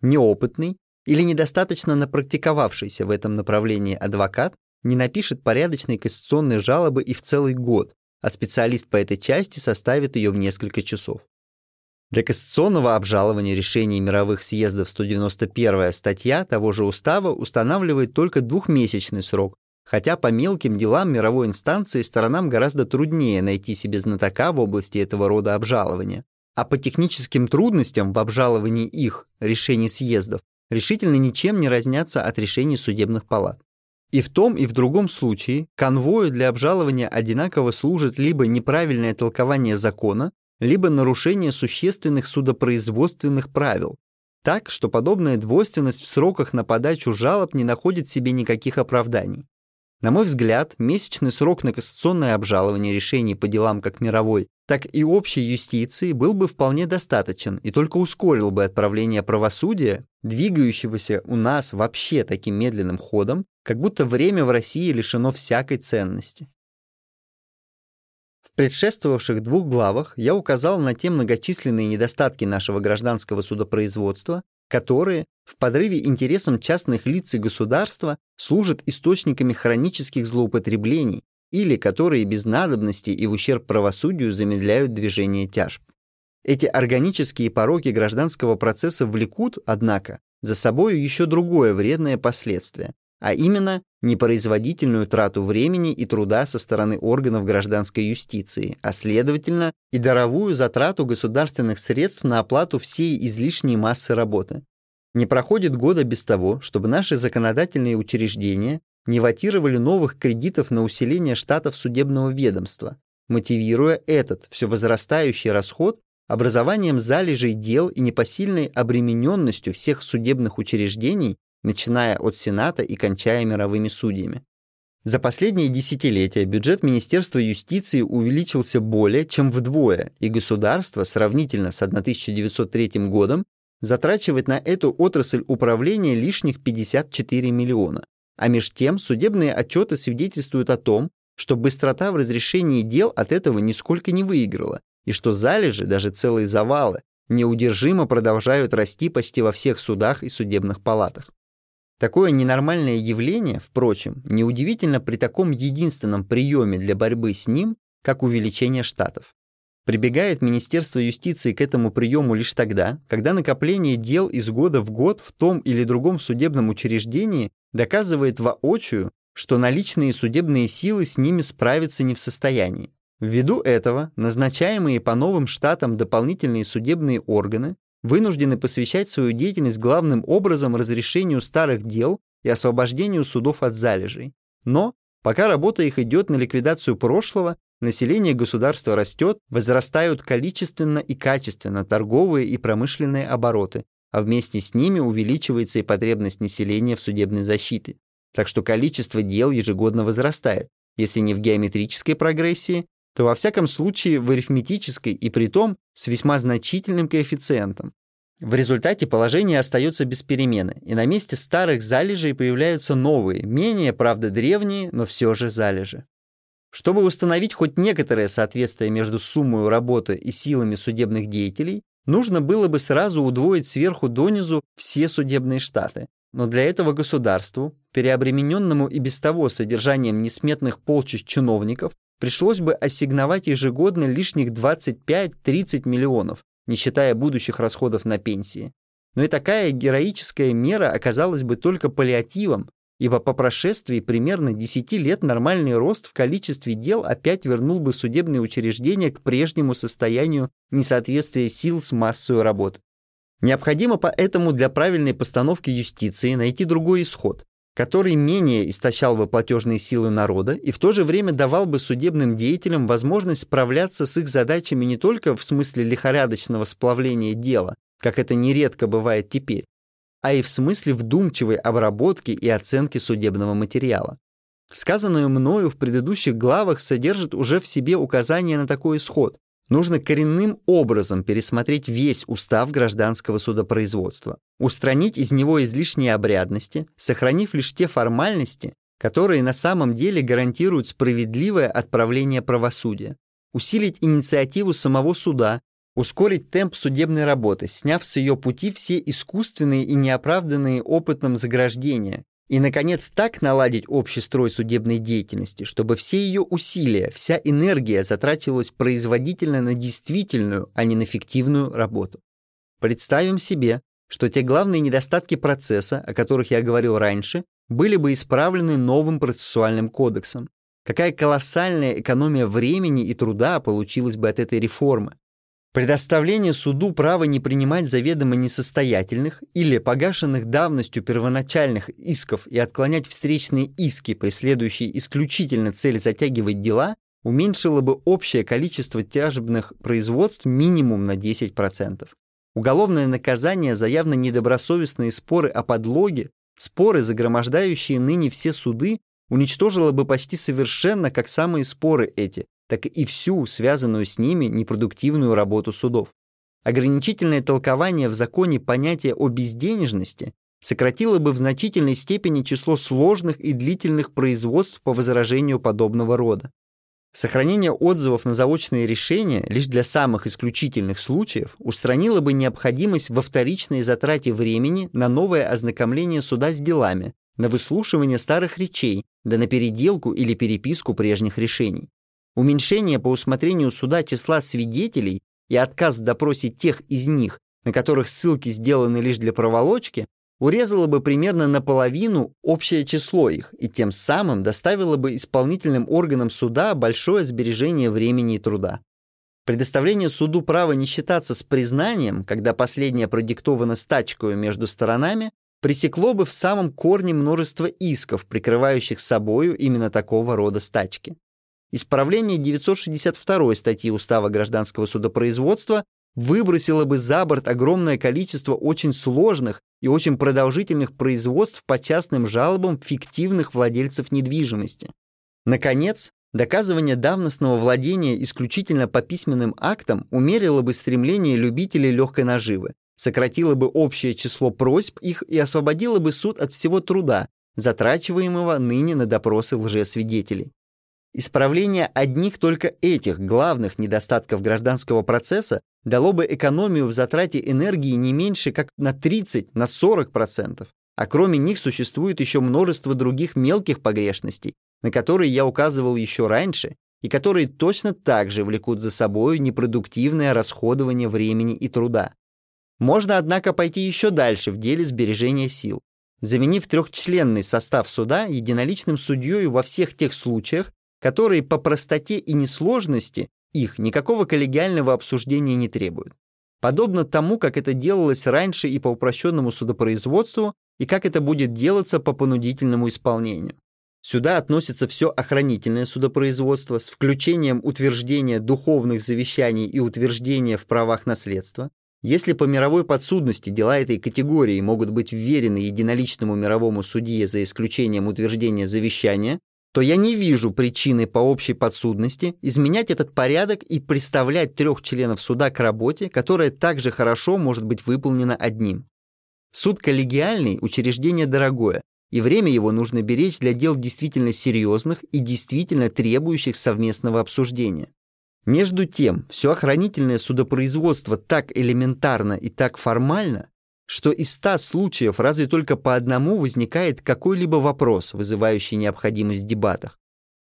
Неопытный или недостаточно напрактиковавшийся в этом направлении адвокат не напишет порядочной кассационной жалобы и в целый год, а специалист по этой части составит ее в несколько часов. Для кассационного обжалования решений мировых съездов 191 статья того же устава устанавливает только двухмесячный срок, хотя по мелким делам мировой инстанции сторонам гораздо труднее найти себе знатока в области этого рода обжалования. А по техническим трудностям в обжаловании их, решений съездов, решительно ничем не разнятся от решений судебных палат. И в том, и в другом случае конвою для обжалования одинаково служит либо неправильное толкование закона, либо нарушение существенных судопроизводственных правил, так, что подобная двойственность в сроках на подачу жалоб не находит себе никаких оправданий. На мой взгляд, месячный срок на кассационное обжалование решений по делам как мировой, так и общей юстиции был бы вполне достаточен и только ускорил бы отправление правосудия, двигающегося у нас вообще таким медленным ходом, как будто время в России лишено всякой ценности. В предшествовавших двух главах я указал на те многочисленные недостатки нашего гражданского судопроизводства, которые в подрыве интересам частных лиц и государства служат источниками хронических злоупотреблений или которые без надобности и в ущерб правосудию замедляют движение тяжб. Эти органические пороки гражданского процесса влекут, однако, за собой еще другое вредное последствие, а именно непроизводительную трату времени и труда со стороны органов гражданской юстиции, а следовательно и даровую затрату государственных средств на оплату всей излишней массы работы. Не проходит года без того, чтобы наши законодательные учреждения не ватировали новых кредитов на усиление штатов судебного ведомства, мотивируя этот все возрастающий расход образованием залежей дел и непосильной обремененностью всех судебных учреждений начиная от Сената и кончая мировыми судьями. За последние десятилетия бюджет Министерства юстиции увеличился более чем вдвое, и государство сравнительно с 1903 годом затрачивает на эту отрасль управления лишних 54 миллиона. А меж тем судебные отчеты свидетельствуют о том, что быстрота в разрешении дел от этого нисколько не выиграла, и что залежи, даже целые завалы, неудержимо продолжают расти почти во всех судах и судебных палатах. Такое ненормальное явление, впрочем, неудивительно при таком единственном приеме для борьбы с ним, как увеличение штатов. Прибегает Министерство юстиции к этому приему лишь тогда, когда накопление дел из года в год в том или другом судебном учреждении доказывает воочию, что наличные судебные силы с ними справиться не в состоянии. Ввиду этого назначаемые по новым штатам дополнительные судебные органы вынуждены посвящать свою деятельность главным образом разрешению старых дел и освобождению судов от залежей. Но, пока работа их идет на ликвидацию прошлого, Население государства растет, возрастают количественно и качественно торговые и промышленные обороты, а вместе с ними увеличивается и потребность населения в судебной защите. Так что количество дел ежегодно возрастает, если не в геометрической прогрессии, то во всяком случае в арифметической и при том с весьма значительным коэффициентом. В результате положение остается без перемены, и на месте старых залежей появляются новые, менее, правда, древние, но все же залежи. Чтобы установить хоть некоторое соответствие между суммой работы и силами судебных деятелей, нужно было бы сразу удвоить сверху донизу все судебные штаты. Но для этого государству, переобремененному и без того содержанием несметных полчищ чиновников, пришлось бы ассигновать ежегодно лишних 25-30 миллионов, не считая будущих расходов на пенсии. Но и такая героическая мера оказалась бы только паллиативом, ибо по прошествии примерно 10 лет нормальный рост в количестве дел опять вернул бы судебные учреждения к прежнему состоянию несоответствия сил с массой работы. Необходимо поэтому для правильной постановки юстиции найти другой исход, который менее истощал бы платежные силы народа и в то же время давал бы судебным деятелям возможность справляться с их задачами не только в смысле лихорадочного сплавления дела, как это нередко бывает теперь, а и в смысле вдумчивой обработки и оценки судебного материала. Сказанное мною в предыдущих главах содержит уже в себе указание на такой исход. Нужно коренным образом пересмотреть весь устав гражданского судопроизводства, устранить из него излишние обрядности, сохранив лишь те формальности, которые на самом деле гарантируют справедливое отправление правосудия, усилить инициативу самого суда, ускорить темп судебной работы, сняв с ее пути все искусственные и неоправданные опытом заграждения, и, наконец, так наладить общий строй судебной деятельности, чтобы все ее усилия, вся энергия затрачивалась производительно на действительную, а не на фиктивную работу. Представим себе, что те главные недостатки процесса, о которых я говорил раньше, были бы исправлены новым процессуальным кодексом. Какая колоссальная экономия времени и труда получилась бы от этой реформы. Предоставление суду права не принимать заведомо несостоятельных или погашенных давностью первоначальных исков и отклонять встречные иски, преследующие исключительно цель затягивать дела, уменьшило бы общее количество тяжебных производств минимум на 10%. Уголовное наказание за явно недобросовестные споры о подлоге, споры, загромождающие ныне все суды, уничтожило бы почти совершенно, как самые споры эти, так и всю связанную с ними непродуктивную работу судов. Ограничительное толкование в законе понятия о безденежности сократило бы в значительной степени число сложных и длительных производств по возражению подобного рода. Сохранение отзывов на заочные решения лишь для самых исключительных случаев устранило бы необходимость во вторичной затрате времени на новое ознакомление суда с делами, на выслушивание старых речей, да на переделку или переписку прежних решений. Уменьшение по усмотрению суда числа свидетелей и отказ в допросе тех из них, на которых ссылки сделаны лишь для проволочки, урезало бы примерно наполовину общее число их и тем самым доставило бы исполнительным органам суда большое сбережение времени и труда. Предоставление суду права не считаться с признанием, когда последнее продиктовано стачкою между сторонами, пресекло бы в самом корне множество исков, прикрывающих собою именно такого рода стачки. Исправление 962 статьи Устава гражданского судопроизводства выбросило бы за борт огромное количество очень сложных и очень продолжительных производств по частным жалобам фиктивных владельцев недвижимости. Наконец, доказывание давностного владения исключительно по письменным актам умерило бы стремление любителей легкой наживы, сократило бы общее число просьб их и освободило бы суд от всего труда, затрачиваемого ныне на допросы лжесвидетелей. Исправление одних только этих главных недостатков гражданского процесса дало бы экономию в затрате энергии не меньше как на 30-40%, на 40%. а кроме них существует еще множество других мелких погрешностей, на которые я указывал еще раньше, и которые точно так же влекут за собой непродуктивное расходование времени и труда. Можно, однако, пойти еще дальше в деле сбережения сил, заменив трехчленный состав суда единоличным судьей во всех тех случаях, которые по простоте и несложности их никакого коллегиального обсуждения не требуют. Подобно тому, как это делалось раньше и по упрощенному судопроизводству, и как это будет делаться по понудительному исполнению. Сюда относится все охранительное судопроизводство с включением утверждения духовных завещаний и утверждения в правах наследства. Если по мировой подсудности дела этой категории могут быть вверены единоличному мировому судье за исключением утверждения завещания, то я не вижу причины по общей подсудности изменять этот порядок и представлять трех членов суда к работе, которая также хорошо может быть выполнена одним. Суд коллегиальный – учреждение дорогое, и время его нужно беречь для дел действительно серьезных и действительно требующих совместного обсуждения. Между тем, все охранительное судопроизводство так элементарно и так формально, что из ста случаев разве только по одному возникает какой-либо вопрос, вызывающий необходимость в дебатах.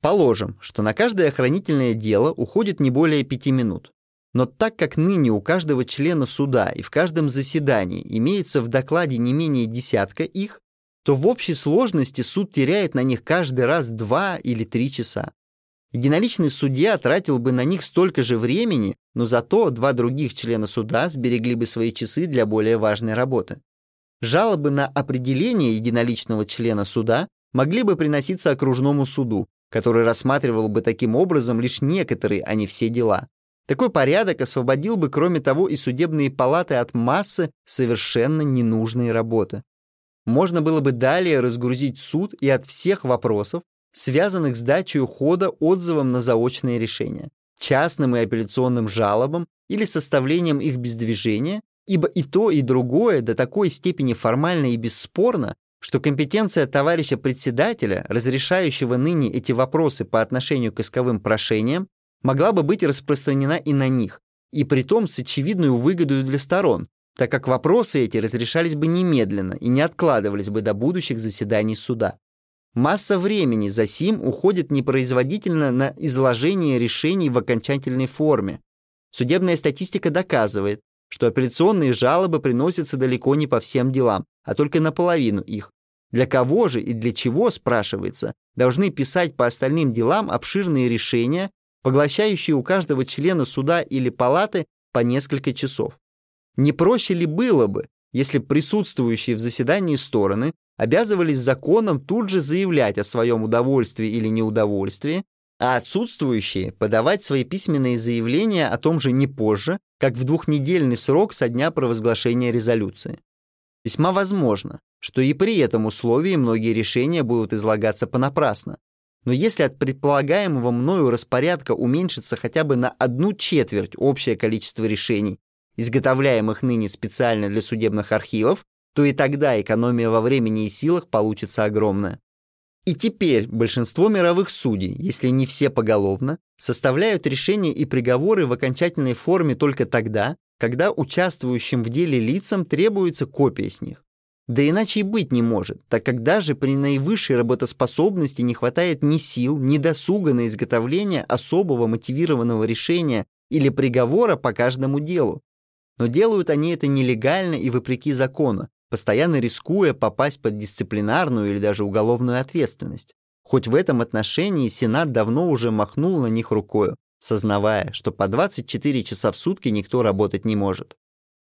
Положим, что на каждое охранительное дело уходит не более пяти минут. Но так как ныне у каждого члена суда и в каждом заседании имеется в докладе не менее десятка их, то в общей сложности суд теряет на них каждый раз два или три часа. Единоличный судья тратил бы на них столько же времени, но зато два других члена суда сберегли бы свои часы для более важной работы. Жалобы на определение единоличного члена суда могли бы приноситься окружному суду, который рассматривал бы таким образом лишь некоторые, а не все дела. Такой порядок освободил бы, кроме того, и судебные палаты от массы совершенно ненужной работы можно было бы далее разгрузить суд и от всех вопросов, связанных с дачей ухода отзывом на заочные решения, частным и апелляционным жалобам или составлением их без движения, ибо и то, и другое до такой степени формально и бесспорно, что компетенция товарища председателя, разрешающего ныне эти вопросы по отношению к исковым прошениям, могла бы быть распространена и на них, и притом с очевидной выгодой для сторон, так как вопросы эти разрешались бы немедленно и не откладывались бы до будущих заседаний суда. Масса времени за сим уходит непроизводительно на изложение решений в окончательной форме. Судебная статистика доказывает, что апелляционные жалобы приносятся далеко не по всем делам, а только наполовину их. Для кого же и для чего, спрашивается, должны писать по остальным делам обширные решения, поглощающие у каждого члена суда или палаты по несколько часов? Не проще ли было бы, если присутствующие в заседании стороны обязывались законом тут же заявлять о своем удовольствии или неудовольствии, а отсутствующие подавать свои письменные заявления о том же не позже, как в двухнедельный срок со дня провозглашения резолюции. Весьма возможно, что и при этом условии многие решения будут излагаться понапрасно. Но если от предполагаемого мною распорядка уменьшится хотя бы на одну четверть общее количество решений, изготовляемых ныне специально для судебных архивов, то и тогда экономия во времени и силах получится огромная. И теперь большинство мировых судей, если не все поголовно, составляют решения и приговоры в окончательной форме только тогда, когда участвующим в деле лицам требуется копия с них. Да иначе и быть не может, так как даже при наивысшей работоспособности не хватает ни сил, ни досуга на изготовление особого мотивированного решения или приговора по каждому делу, но делают они это нелегально и вопреки закону, постоянно рискуя попасть под дисциплинарную или даже уголовную ответственность. Хоть в этом отношении Сенат давно уже махнул на них рукою, сознавая, что по 24 часа в сутки никто работать не может.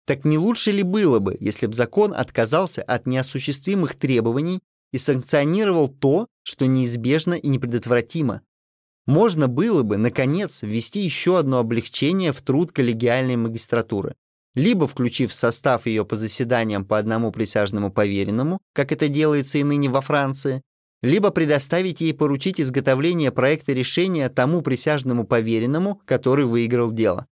Так не лучше ли было бы, если бы закон отказался от неосуществимых требований и санкционировал то, что неизбежно и непредотвратимо? Можно было бы, наконец, ввести еще одно облегчение в труд коллегиальной магистратуры либо включив в состав ее по заседаниям по одному присяжному поверенному, как это делается и ныне во Франции, либо предоставить ей поручить изготовление проекта решения тому присяжному поверенному, который выиграл дело.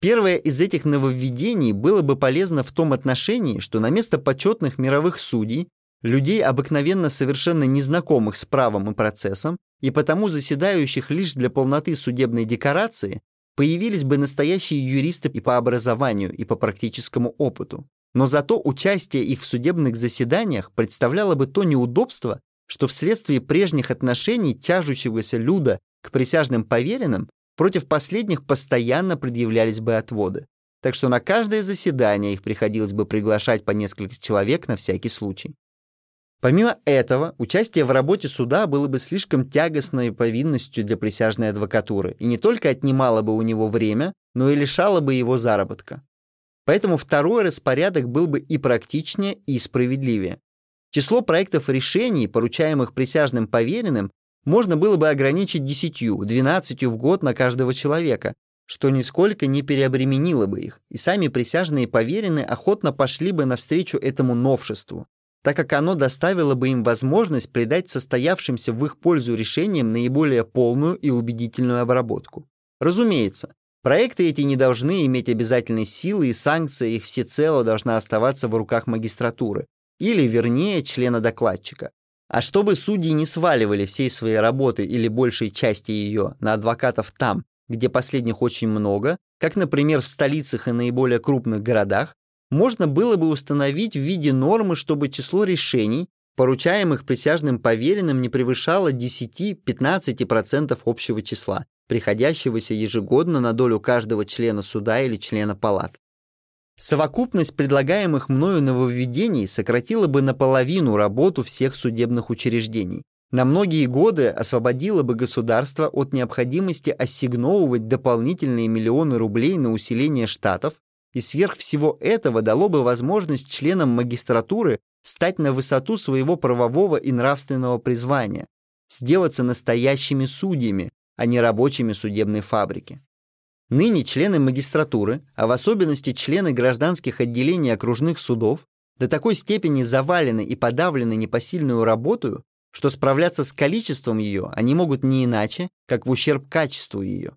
Первое из этих нововведений было бы полезно в том отношении, что на место почетных мировых судей, людей, обыкновенно совершенно незнакомых с правом и процессом, и потому заседающих лишь для полноты судебной декорации, появились бы настоящие юристы и по образованию, и по практическому опыту. Но зато участие их в судебных заседаниях представляло бы то неудобство, что вследствие прежних отношений тяжущегося люда к присяжным поверенным, против последних постоянно предъявлялись бы отводы. Так что на каждое заседание их приходилось бы приглашать по несколько человек на всякий случай. Помимо этого, участие в работе суда было бы слишком тягостной повинностью для присяжной адвокатуры и не только отнимало бы у него время, но и лишало бы его заработка. Поэтому второй распорядок был бы и практичнее, и справедливее. Число проектов решений, поручаемых присяжным поверенным, можно было бы ограничить десятью, двенадцатью в год на каждого человека, что нисколько не переобременило бы их, и сами присяжные поверенные охотно пошли бы навстречу этому новшеству, так как оно доставило бы им возможность придать состоявшимся в их пользу решениям наиболее полную и убедительную обработку. Разумеется, проекты эти не должны иметь обязательной силы, и санкция их всецело должна оставаться в руках магистратуры, или, вернее, члена докладчика. А чтобы судьи не сваливали всей своей работы или большей части ее на адвокатов там, где последних очень много, как, например, в столицах и наиболее крупных городах, можно было бы установить в виде нормы, чтобы число решений, поручаемых присяжным поверенным, не превышало 10-15% общего числа, приходящегося ежегодно на долю каждого члена суда или члена палат. Совокупность предлагаемых мною нововведений сократила бы наполовину работу всех судебных учреждений. На многие годы освободила бы государство от необходимости ассигновывать дополнительные миллионы рублей на усиление штатов, и сверх всего этого дало бы возможность членам магистратуры стать на высоту своего правового и нравственного призвания, сделаться настоящими судьями, а не рабочими судебной фабрики. Ныне члены магистратуры, а в особенности члены гражданских отделений окружных судов, до такой степени завалены и подавлены непосильную работу, что справляться с количеством ее они могут не иначе, как в ущерб качеству ее.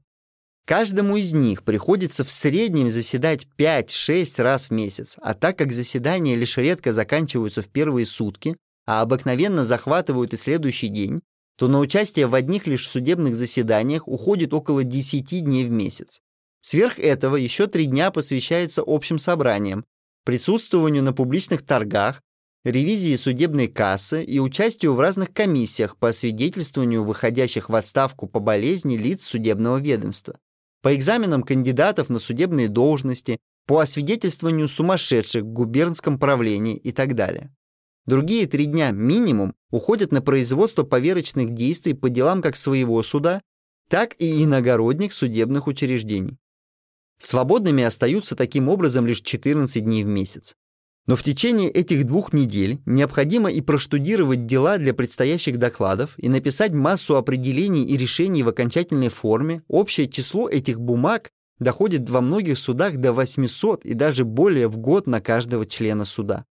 Каждому из них приходится в среднем заседать 5-6 раз в месяц, а так как заседания лишь редко заканчиваются в первые сутки, а обыкновенно захватывают и следующий день, то на участие в одних лишь судебных заседаниях уходит около 10 дней в месяц. Сверх этого еще три дня посвящается общим собраниям, присутствованию на публичных торгах, ревизии судебной кассы и участию в разных комиссиях по освидетельствованию выходящих в отставку по болезни лиц судебного ведомства по экзаменам кандидатов на судебные должности, по освидетельствованию сумасшедших в губернском правлении и так далее. Другие три дня минимум уходят на производство поверочных действий по делам как своего суда, так и иногородних судебных учреждений. Свободными остаются таким образом лишь 14 дней в месяц. Но в течение этих двух недель необходимо и проштудировать дела для предстоящих докладов и написать массу определений и решений в окончательной форме. Общее число этих бумаг доходит во многих судах до 800 и даже более в год на каждого члена суда.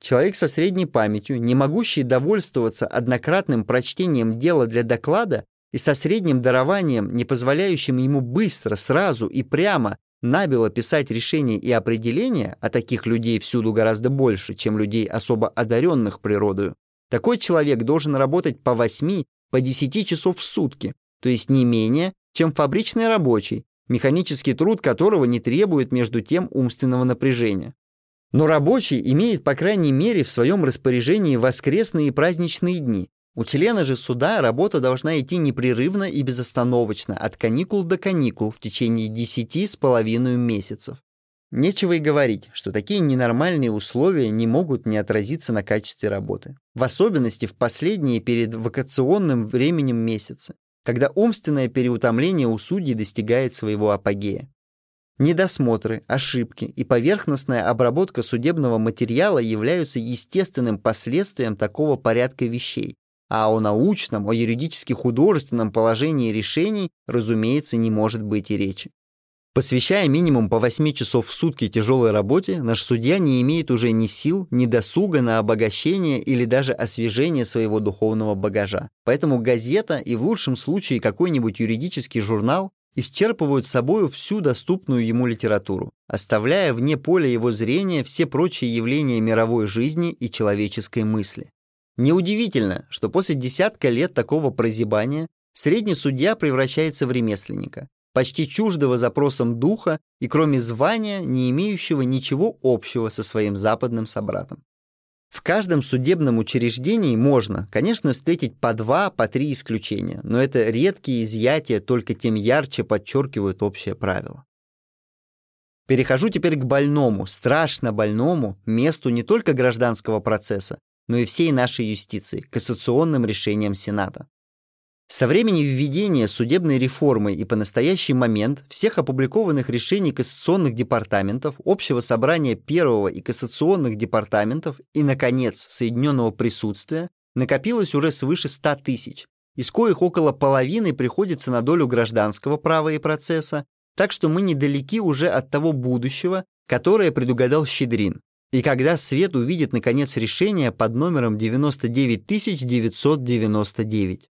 Человек со средней памятью, не могущий довольствоваться однократным прочтением дела для доклада и со средним дарованием, не позволяющим ему быстро, сразу и прямо набело писать решения и определения, а таких людей всюду гораздо больше, чем людей особо одаренных природою, такой человек должен работать по 8, по 10 часов в сутки, то есть не менее, чем фабричный рабочий, механический труд которого не требует между тем умственного напряжения. Но рабочий имеет, по крайней мере, в своем распоряжении воскресные и праздничные дни, у члена же суда работа должна идти непрерывно и безостановочно, от каникул до каникул в течение десяти с половиной месяцев. Нечего и говорить, что такие ненормальные условия не могут не отразиться на качестве работы. В особенности в последние перед вакационным временем месяца, когда умственное переутомление у судей достигает своего апогея. Недосмотры, ошибки и поверхностная обработка судебного материала являются естественным последствием такого порядка вещей, а о научном, о юридически художественном положении решений, разумеется, не может быть и речи. Посвящая минимум по 8 часов в сутки тяжелой работе, наш судья не имеет уже ни сил, ни досуга на обогащение или даже освежение своего духовного багажа. Поэтому газета и в лучшем случае какой-нибудь юридический журнал исчерпывают собою всю доступную ему литературу, оставляя вне поля его зрения все прочие явления мировой жизни и человеческой мысли. Неудивительно, что после десятка лет такого прозябания средний судья превращается в ремесленника, почти чуждого запросам духа и кроме звания, не имеющего ничего общего со своим западным собратом. В каждом судебном учреждении можно, конечно, встретить по два, по три исключения, но это редкие изъятия только тем ярче подчеркивают общее правило. Перехожу теперь к больному, страшно больному, месту не только гражданского процесса, но и всей нашей юстиции, кассационным решениям Сената. Со времени введения судебной реформы и по настоящий момент всех опубликованных решений кассационных департаментов, общего собрания первого и кассационных департаментов и, наконец, соединенного присутствия накопилось уже свыше 100 тысяч, из коих около половины приходится на долю гражданского права и процесса, так что мы недалеки уже от того будущего, которое предугадал Щедрин. И когда свет увидит, наконец, решение под номером 99999.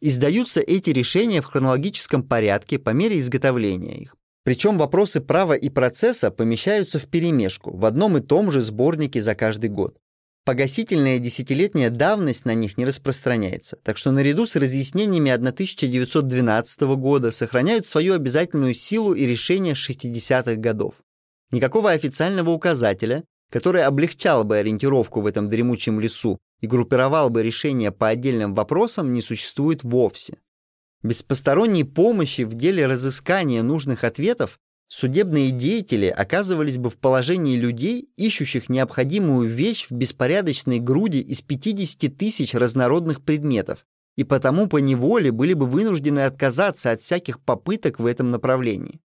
Издаются эти решения в хронологическом порядке по мере изготовления их. Причем вопросы права и процесса помещаются в перемешку в одном и том же сборнике за каждый год. Погасительная десятилетняя давность на них не распространяется, так что наряду с разъяснениями 1912 года сохраняют свою обязательную силу и решения 60-х годов. Никакого официального указателя, который облегчал бы ориентировку в этом дремучем лесу и группировал бы решения по отдельным вопросам, не существует вовсе. Без посторонней помощи в деле разыскания нужных ответов судебные деятели оказывались бы в положении людей, ищущих необходимую вещь в беспорядочной груди из 50 тысяч разнородных предметов, и потому по неволе были бы вынуждены отказаться от всяких попыток в этом направлении.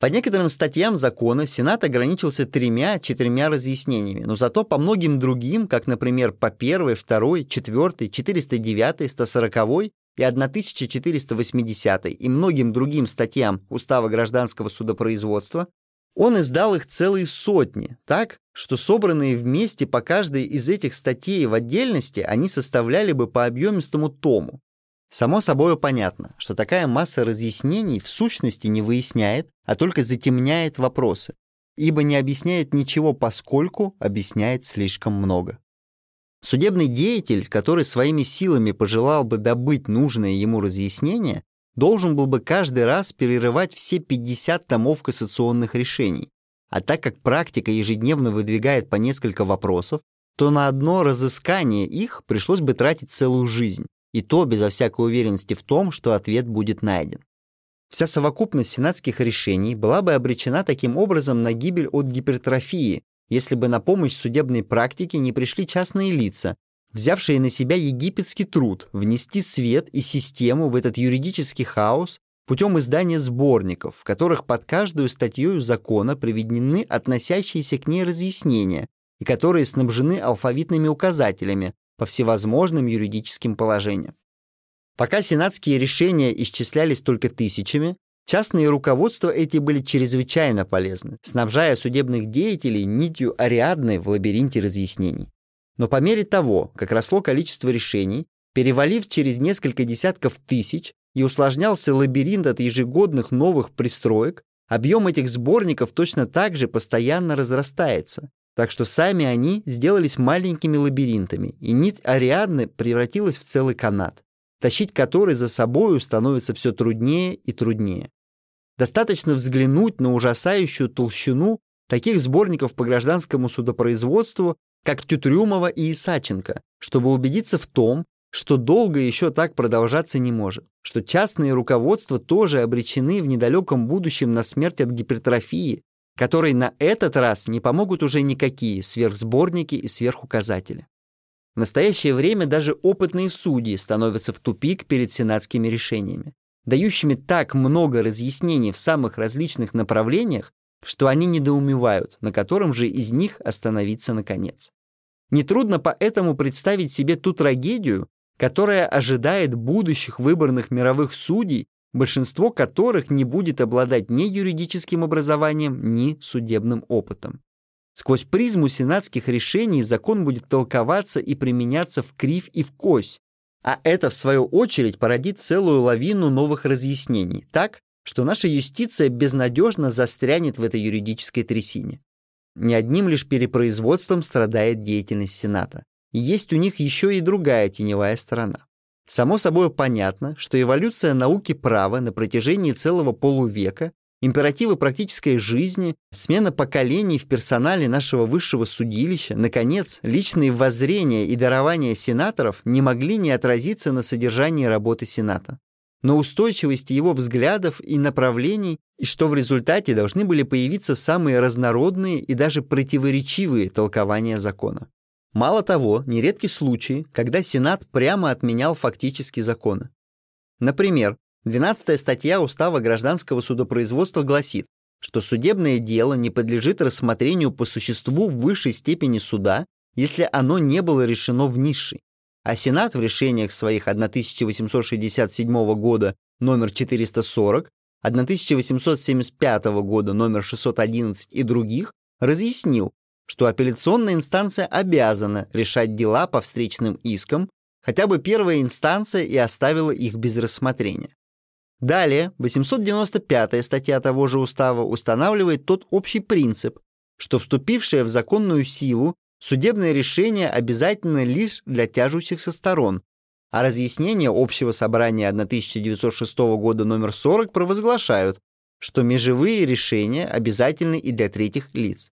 По некоторым статьям закона Сенат ограничился тремя-четырьмя разъяснениями, но зато по многим другим, как, например, по 1, 2, 4, 409, 140 и 1480 и многим другим статьям Устава гражданского судопроизводства, он издал их целые сотни, так, что собранные вместе по каждой из этих статей в отдельности они составляли бы по объемистому тому. Само собой понятно, что такая масса разъяснений в сущности не выясняет, а только затемняет вопросы, ибо не объясняет ничего, поскольку объясняет слишком много. Судебный деятель, который своими силами пожелал бы добыть нужное ему разъяснение, должен был бы каждый раз перерывать все 50 томов кассационных решений. А так как практика ежедневно выдвигает по несколько вопросов, то на одно разыскание их пришлось бы тратить целую жизнь, и то безо всякой уверенности в том, что ответ будет найден. Вся совокупность сенатских решений была бы обречена таким образом на гибель от гипертрофии, если бы на помощь судебной практике не пришли частные лица, взявшие на себя египетский труд внести свет и систему в этот юридический хаос путем издания сборников, в которых под каждую статью закона приведены относящиеся к ней разъяснения и которые снабжены алфавитными указателями по всевозможным юридическим положениям. Пока сенатские решения исчислялись только тысячами, Частные руководства эти были чрезвычайно полезны, снабжая судебных деятелей нитью Ариадны в лабиринте разъяснений. Но по мере того, как росло количество решений, перевалив через несколько десятков тысяч и усложнялся лабиринт от ежегодных новых пристроек, объем этих сборников точно так же постоянно разрастается, так что сами они сделались маленькими лабиринтами, и нить Ариадны превратилась в целый канат, тащить который за собою становится все труднее и труднее. Достаточно взглянуть на ужасающую толщину таких сборников по гражданскому судопроизводству, как Тютрюмова и Исаченко, чтобы убедиться в том, что долго еще так продолжаться не может, что частные руководства тоже обречены в недалеком будущем на смерть от гипертрофии, которой на этот раз не помогут уже никакие сверхсборники и сверхуказатели. В настоящее время даже опытные судьи становятся в тупик перед сенатскими решениями дающими так много разъяснений в самых различных направлениях, что они недоумевают, на котором же из них остановиться наконец. Нетрудно поэтому представить себе ту трагедию, которая ожидает будущих выборных мировых судей, большинство которых не будет обладать ни юридическим образованием, ни судебным опытом. Сквозь призму сенатских решений закон будет толковаться и применяться в кривь и в кось, а это, в свою очередь, породит целую лавину новых разъяснений, так, что наша юстиция безнадежно застрянет в этой юридической трясине. Не одним лишь перепроизводством страдает деятельность Сената. Есть у них еще и другая теневая сторона. Само собой понятно, что эволюция науки права на протяжении целого полувека императивы практической жизни, смена поколений в персонале нашего высшего судилища, наконец, личные воззрения и дарования сенаторов не могли не отразиться на содержании работы Сената, на устойчивости его взглядов и направлений, и что в результате должны были появиться самые разнородные и даже противоречивые толкования закона. Мало того, нередки случаи, когда Сенат прямо отменял фактически законы. Например, 12 статья Устава гражданского судопроизводства гласит, что судебное дело не подлежит рассмотрению по существу в высшей степени суда, если оно не было решено в низшей. А Сенат в решениях своих 1867 года номер 440, 1875 года номер 611 и других разъяснил, что апелляционная инстанция обязана решать дела по встречным искам, хотя бы первая инстанция и оставила их без рассмотрения. Далее, 895 статья того же устава устанавливает тот общий принцип, что вступившее в законную силу судебное решение обязательно лишь для тяжущихся сторон, а разъяснение общего собрания 1906 года номер 40 провозглашают, что межевые решения обязательны и для третьих лиц.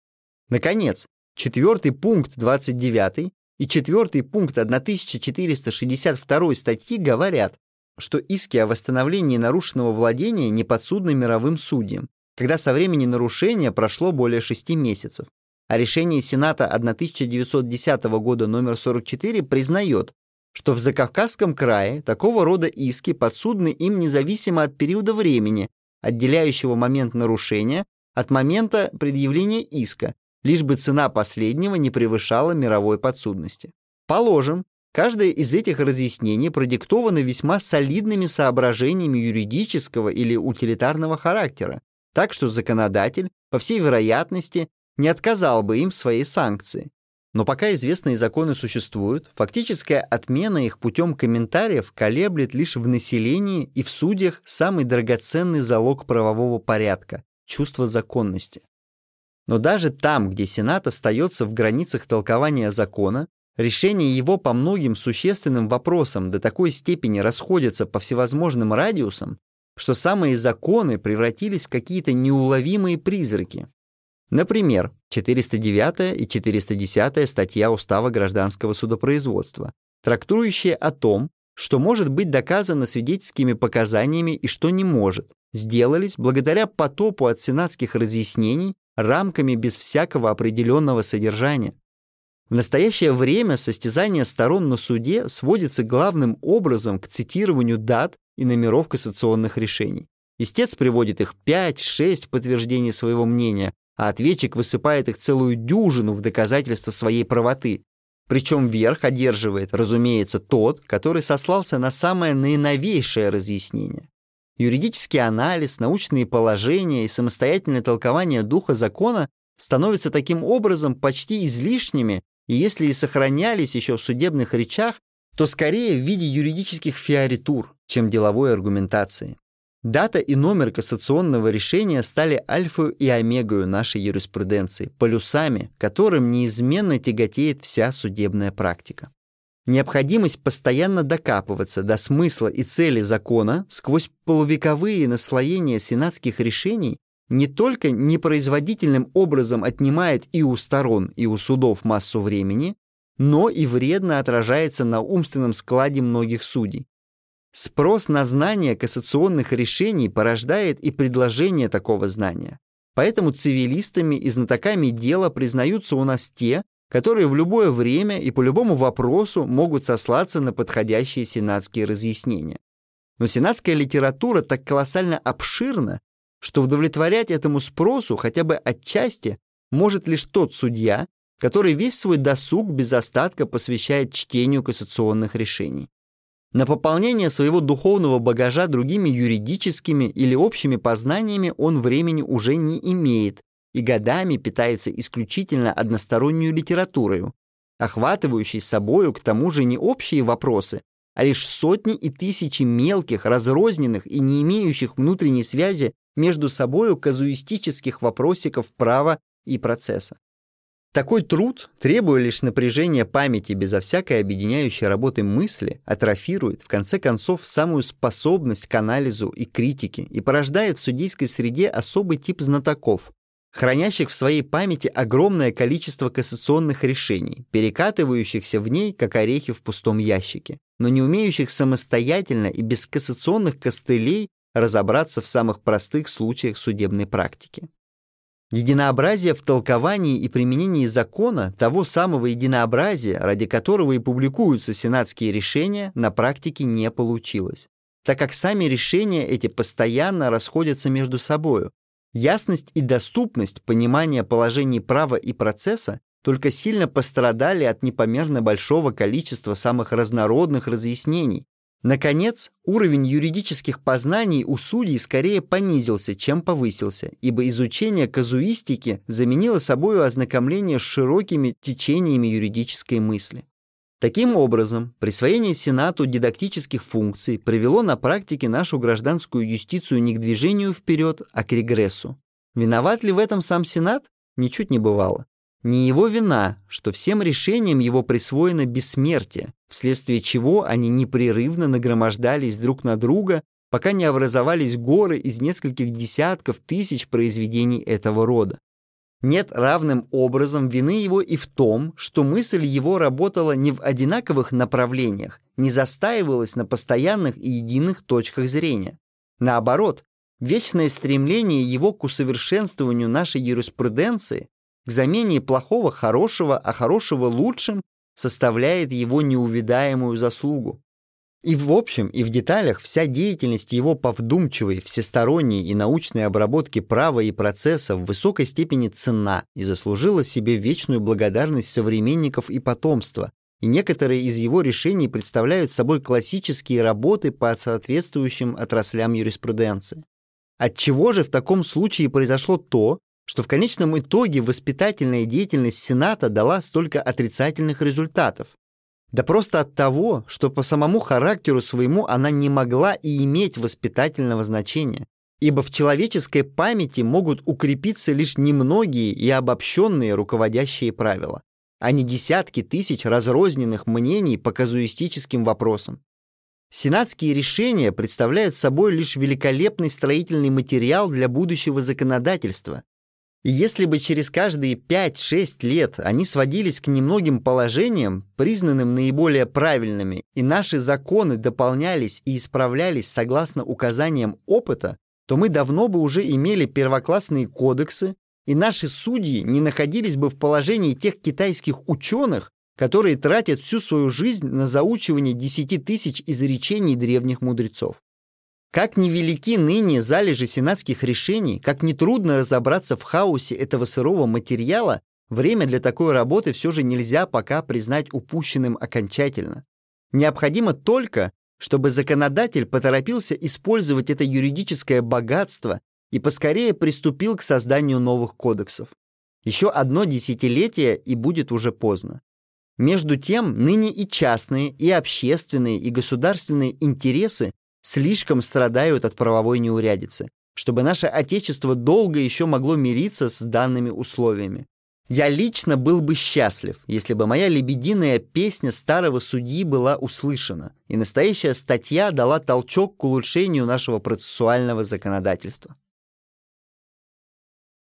Наконец, четвертый пункт 29 и четвертый пункт 1462 статьи говорят, что иски о восстановлении нарушенного владения не подсудны мировым судьям, когда со времени нарушения прошло более шести месяцев. А решение Сената 1910 года номер 44 признает, что в Закавказском крае такого рода иски подсудны им независимо от периода времени, отделяющего момент нарушения от момента предъявления иска, лишь бы цена последнего не превышала мировой подсудности. Положим, Каждое из этих разъяснений продиктовано весьма солидными соображениями юридического или утилитарного характера, так что законодатель, по всей вероятности, не отказал бы им своей санкции. Но пока известные законы существуют, фактическая отмена их путем комментариев колеблет лишь в населении и в судьях самый драгоценный залог правового порядка – чувство законности. Но даже там, где Сенат остается в границах толкования закона, Решение его по многим существенным вопросам до такой степени расходятся по всевозможным радиусам, что самые законы превратились в какие-то неуловимые призраки. Например, 409 и 410 статья Устава гражданского судопроизводства, трактующие о том, что может быть доказано свидетельскими показаниями и что не может, сделались благодаря потопу от сенатских разъяснений рамками без всякого определенного содержания. В настоящее время состязание сторон на суде сводится главным образом к цитированию дат и номеров кассационных решений. Истец приводит их 5-6 в подтверждение своего мнения, а ответчик высыпает их целую дюжину в доказательство своей правоты. Причем верх одерживает, разумеется, тот, который сослался на самое наиновейшее разъяснение. Юридический анализ, научные положения и самостоятельное толкование духа закона становятся таким образом почти излишними и если и сохранялись еще в судебных речах, то скорее в виде юридических фиоритур, чем деловой аргументации. Дата и номер кассационного решения стали альфой и омегою нашей юриспруденции, полюсами, которым неизменно тяготеет вся судебная практика. Необходимость постоянно докапываться до смысла и цели закона сквозь полувековые наслоения сенатских решений не только непроизводительным образом отнимает и у сторон, и у судов массу времени, но и вредно отражается на умственном складе многих судей. Спрос на знание кассационных решений порождает и предложение такого знания. Поэтому цивилистами и знатоками дела признаются у нас те, которые в любое время и по любому вопросу могут сослаться на подходящие сенатские разъяснения. Но сенатская литература так колоссально обширна, что удовлетворять этому спросу хотя бы отчасти может лишь тот судья, который весь свой досуг без остатка посвящает чтению кассационных решений. На пополнение своего духовного багажа другими юридическими или общими познаниями он времени уже не имеет и годами питается исключительно одностороннюю литературою, охватывающей собою к тому же не общие вопросы, а лишь сотни и тысячи мелких, разрозненных и не имеющих внутренней связи между собою казуистических вопросиков права и процесса. Такой труд, требуя лишь напряжения памяти безо всякой объединяющей работы мысли, атрофирует, в конце концов, самую способность к анализу и критике и порождает в судейской среде особый тип знатоков, хранящих в своей памяти огромное количество кассационных решений, перекатывающихся в ней, как орехи в пустом ящике, но не умеющих самостоятельно и без кассационных костылей разобраться в самых простых случаях судебной практики. Единообразие в толковании и применении закона, того самого единообразия, ради которого и публикуются сенатские решения, на практике не получилось, так как сами решения эти постоянно расходятся между собою. Ясность и доступность понимания положений права и процесса только сильно пострадали от непомерно большого количества самых разнородных разъяснений, Наконец, уровень юридических познаний у судей скорее понизился, чем повысился, ибо изучение казуистики заменило собою ознакомление с широкими течениями юридической мысли. Таким образом, присвоение Сенату дидактических функций привело на практике нашу гражданскую юстицию не к движению вперед, а к регрессу. Виноват ли в этом сам Сенат? Ничуть не бывало. Не его вина, что всем решениям его присвоено бессмертие, вследствие чего они непрерывно нагромождались друг на друга, пока не образовались горы из нескольких десятков тысяч произведений этого рода. Нет равным образом вины его и в том, что мысль его работала не в одинаковых направлениях, не застаивалась на постоянных и единых точках зрения. Наоборот, вечное стремление его к усовершенствованию нашей юриспруденции к замене плохого хорошего, а хорошего лучшим составляет его неувидаемую заслугу. И в общем, и в деталях вся деятельность его по вдумчивой, всесторонней и научной обработке права и процесса в высокой степени ценна и заслужила себе вечную благодарность современников и потомства, и некоторые из его решений представляют собой классические работы по соответствующим отраслям юриспруденции. Отчего же в таком случае произошло то, что в конечном итоге воспитательная деятельность Сената дала столько отрицательных результатов. Да просто от того, что по самому характеру своему она не могла и иметь воспитательного значения, ибо в человеческой памяти могут укрепиться лишь немногие и обобщенные руководящие правила, а не десятки тысяч разрозненных мнений по казуистическим вопросам. Сенатские решения представляют собой лишь великолепный строительный материал для будущего законодательства, и если бы через каждые 5-6 лет они сводились к немногим положениям, признанным наиболее правильными, и наши законы дополнялись и исправлялись согласно указаниям опыта, то мы давно бы уже имели первоклассные кодексы, и наши судьи не находились бы в положении тех китайских ученых, которые тратят всю свою жизнь на заучивание десяти тысяч изречений древних мудрецов. Как невелики ныне залежи сенатских решений, как нетрудно разобраться в хаосе этого сырого материала, время для такой работы все же нельзя пока признать упущенным окончательно. Необходимо только, чтобы законодатель поторопился использовать это юридическое богатство и поскорее приступил к созданию новых кодексов. Еще одно десятилетие и будет уже поздно. Между тем, ныне и частные, и общественные, и государственные интересы слишком страдают от правовой неурядицы, чтобы наше Отечество долго еще могло мириться с данными условиями. Я лично был бы счастлив, если бы моя лебединая песня старого судьи была услышана, и настоящая статья дала толчок к улучшению нашего процессуального законодательства.